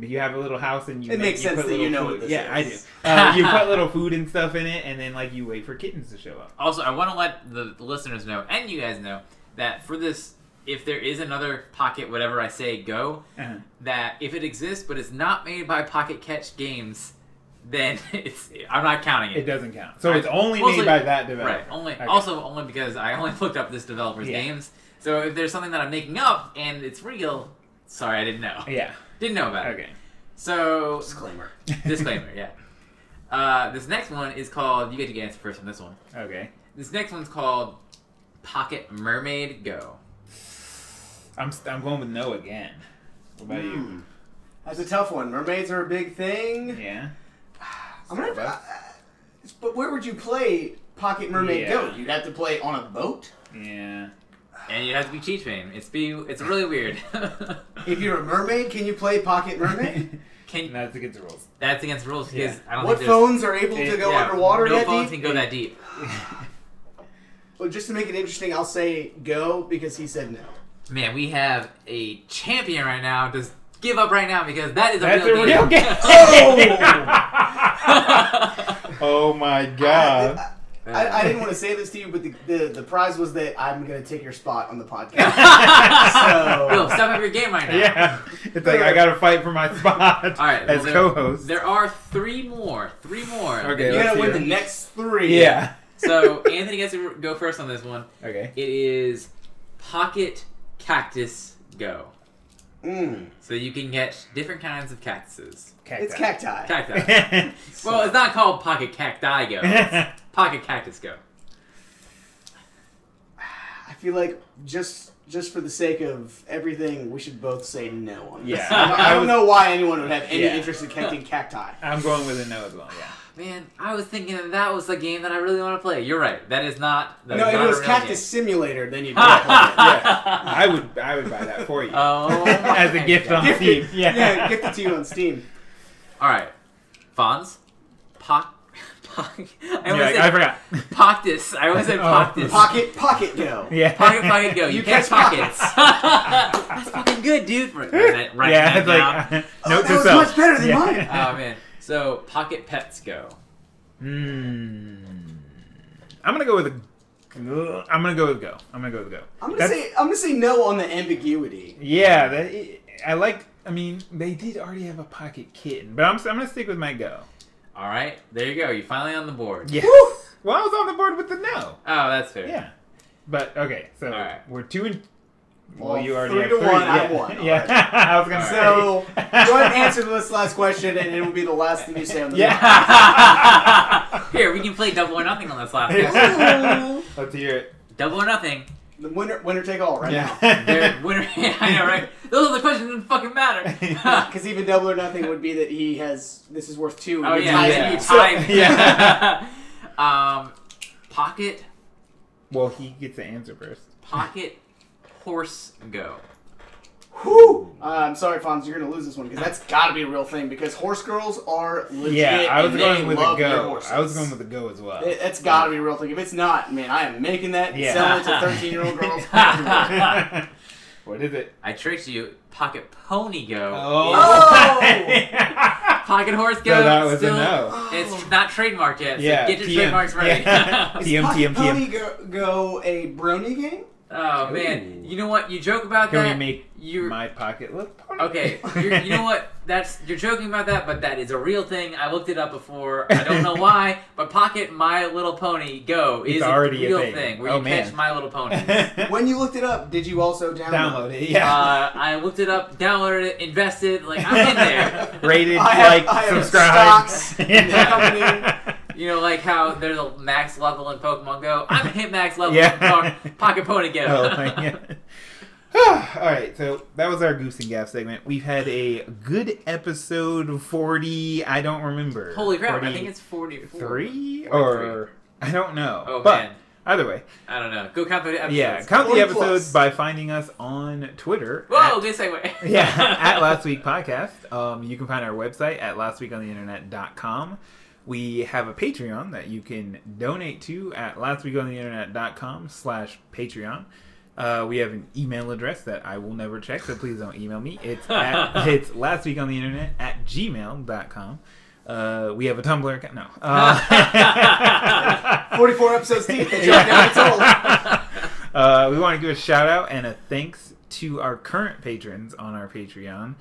you have a little house and you. It make- makes you sense put that you know food- what this Yeah, is. I do. Uh, you [laughs] put little food and stuff in it, and then like you wait for kittens to show up. Also, I want to let the listeners know and you guys know that for this, if there is another Pocket, whatever I say, go, Uh-huh. that if it exists but it's not made by Pocket Catch Games, then [laughs] it's I'm not counting It it. doesn't count. So Right. it's only Mostly- made by that developer. Right. Only Okay. also only because I only [laughs] looked up this developer's Yeah. games. So if there's something that I'm making up and it's real, sorry, I didn't know. Yeah. Didn't know about it. Okay. So Disclaimer. [laughs] disclaimer, yeah. Uh, this next one is called. You get to answer first on this one. Okay. This next one's called Pocket Mermaid Go. I'm I'm going with no again. What about Hmm. That's a tough one. Mermaids are a big thing. Yeah. [sighs] I'm gonna. Uh, but where would you play Pocket Mermaid Yeah. Go? You'd have to play on a boat. Yeah. And you have to be cheat fame. It's be it's really weird. [laughs] If you're a mermaid, can you play Pocket Mermaid? [laughs] Can That's against the rules. that's against the rules because Yeah. I don't what think phones are able to go yeah, underwater No that phones deep? can go that deep. [laughs] Well, just to make it interesting, I'll say go because he said no. Man, we have a champion right now. Just give up right now because that is a That's real a game. real game. Oh! oh my god. I, I didn't want to say this to you, but the, the, the prize was that I'm going to take your spot on the podcast. [laughs] Yo, so, step up your game right now. Yeah, it's like I gotta fight for my spot All right. as well, there, co-host. There are three more. Three more. Okay, you let's got to win the next three. yeah. So Anthony gets to go first on this one. Okay. It is Pocket Cactus Go. Mm, So you can get different kinds of cactuses. it's cacti. Cacti. [laughs] well, it's not called Pocket Cacti Go. It's [laughs] Pocket Cactus Go. I feel like just just for the sake of everything, we should both say no on this. Yeah. I, don't- I I don't know why anyone would have any Yeah. interest in collecting cacti. [laughs] I'm going with a no as well. Yeah. Man, I was thinking that, that was the game that I really want to play. You're right. That is not. That no, is if not it was real Cactus Simulator, then you'd [laughs] be game. like, oh, I would I would buy that for you Oh, [laughs] as a gift God. on Gift Steam. it. Yeah. yeah, gift it to you on Steam. All right, Fonz, Pock, Pock. I You're always like, said I forgot. Poctus. I always said [laughs] Oh. Poctus. Pocket, pocket go. Yeah. Pocket, pocket, go. You, You catch catch pockets. That's fucking good, dude. Right, right, right yeah, oh, that it's down. like Oh, note that to was self. much better than Yeah. mine. Oh man. So pocket pets go. Mm. I'm gonna go with a. I'm gonna go with go. I'm gonna go with go. I'm gonna That's- say I'm gonna say no on the ambiguity. Yeah, that, I like. I mean, they did already have a pocket kitten, but I'm, I'm gonna stick with my go. All right, there you go. You're finally on the board. Yes. Well, I was on the board with the no. Oh, that's fair. Yeah. But okay, so Alright. we're two and. Well, Well, you already three have to three. one, I yeah. won. [laughs] Yeah, [laughs] I was gonna So say. go ahead and answer this last question, and it will be the last thing you say on the Yeah. [laughs] Here, we can play double or nothing on this last one. Let's hear it. Double or nothing. the winner, winner take all right now. They're winner. I know, right? Those are the questions that fucking matter. Because even double or nothing would be that he has this is worth two. oh yeah, yeah. it. So- time. Yeah. um, pocket, well, he gets the answer first. pocket, horse go. Whew. Uh, I'm sorry, Fonz, you're gonna lose this one because that's got to be a real thing. Because horse girls are legit. Yeah, I was and going they with a love their go. horses. I was going with a go as well. It, that's got to be a real thing. If it's not, man, I am making that and Yeah. selling it to [laughs] 13 year old girls. everywhere. [laughs] what is it? I tricked you. Pocket pony go. Oh! [laughs] Pocket horse go. So that was a still, no. It's not trademarked yet. So Yeah, get your TM. trademarks ready. Yeah. Is TM, Pocket TM, Pony go, go a brony game? Oh man, you know what? You joke about Can that. we make you're my pocket look pony? okay. You're, you know [laughs] what? That's you're joking about that, but that is a real thing. I looked it up before. I don't know why, [laughs] but Pocket My Little Pony Go It's is already a a real thing. where Oh, you catch. My Little Pony. [laughs] When you looked it up, did you also download, Download it. Yeah. Uh, I looked it up, downloaded it, invested. Like I'm in there. Rated, I have- like, I have subscribe. stocks in the company. You know, like how there's a max level in Pokemon Go. I'm hit max level Yeah. in Pocket Pony Go. Oh my [laughs] god. [sighs] All right, so that was our goose and gaff segment. We've had a good episode forty. I don't remember. Holy crap! I think it's 44. three 43. or I don't know. Oh but man, either way, I don't know. Go count the episodes. yeah, count the episodes plus. by finding us on Twitter. Whoa, at- good segue. [laughs] yeah, at [laughs] Last Week Podcast. Um, you can find our website at lastweekontheinternet.com. We have a Patreon that you can donate to at lastweekontheinternet.com slash Patreon. Uh, we have an email address that I will never check, so please don't email me. It's at, [laughs] it's lastweekontheinternet at gmail.com. Uh, we have a Tumblr account. No. Uh, [laughs] 44 episodes deep. That you're never. Uh, we want to give a shout out and a thanks to our current patrons on our Patreon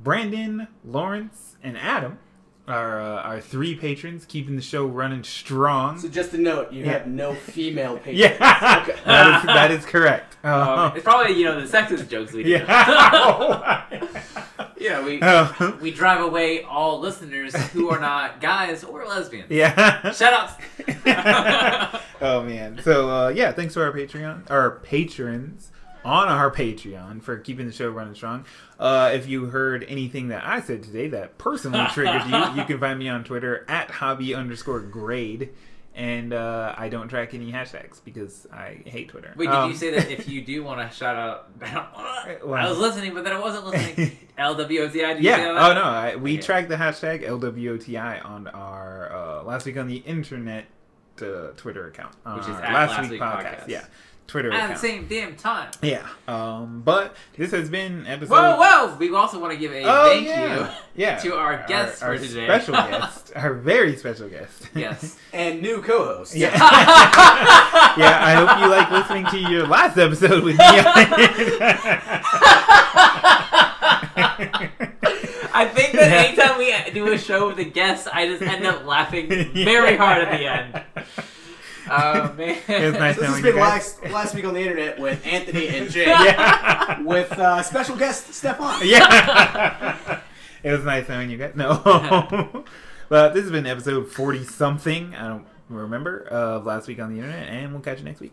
Brandon, Lawrence, and Adam. Our, uh, our three patrons keeping the show running strong. So just a note, you Yeah. have no female [laughs] patrons. yeah, Okay. [laughs] that, is, that is correct. [laughs] Um, Uh, it's probably you know the sexist jokes we do. yeah. you know we Oh. we drive away all listeners who are not guys or lesbians. yeah. Shout outs. oh man. So uh, yeah, thanks to our Patreon, our patrons on our Patreon for keeping the show running strong. Uh, if you heard anything that I said today that personally [laughs] triggered you, you can find me on Twitter at hobby underscore grade. And uh, I don't track any hashtags because I hate Twitter. Wait, did Um, you say that if [laughs] you do want to shout out? [laughs] I Well- was listening, but then I wasn't listening. LWOTI. Did you say Yeah. Oh no. I, we Okay. track the hashtag LWOTI on our uh, last week on the internet uh, Twitter account, Which is our at Last Week Podcast. Yeah. Twitter at the same damn time. Yeah. Um, but this has been episode. Whoa, whoa! We also want to give a Oh, thank yeah. you Yeah. to our guest our, for today. Special [laughs] guest. Our very special guest. yes. [laughs] And new co-host. Yeah. [laughs] yeah, I hope you like listening to your last episode with me. I think that anytime we do a show with a guest, I just end up laughing very hard at the end. Oh man. [laughs] It was nice This has knowing been last last week on the internet with Anthony and [laughs] Jay, Yeah. with uh, special guest Stefan. yeah. [laughs] it was nice knowing you guys. No. but this has been episode 40 something. I don't remember of last week on the internet, and we'll catch you next week.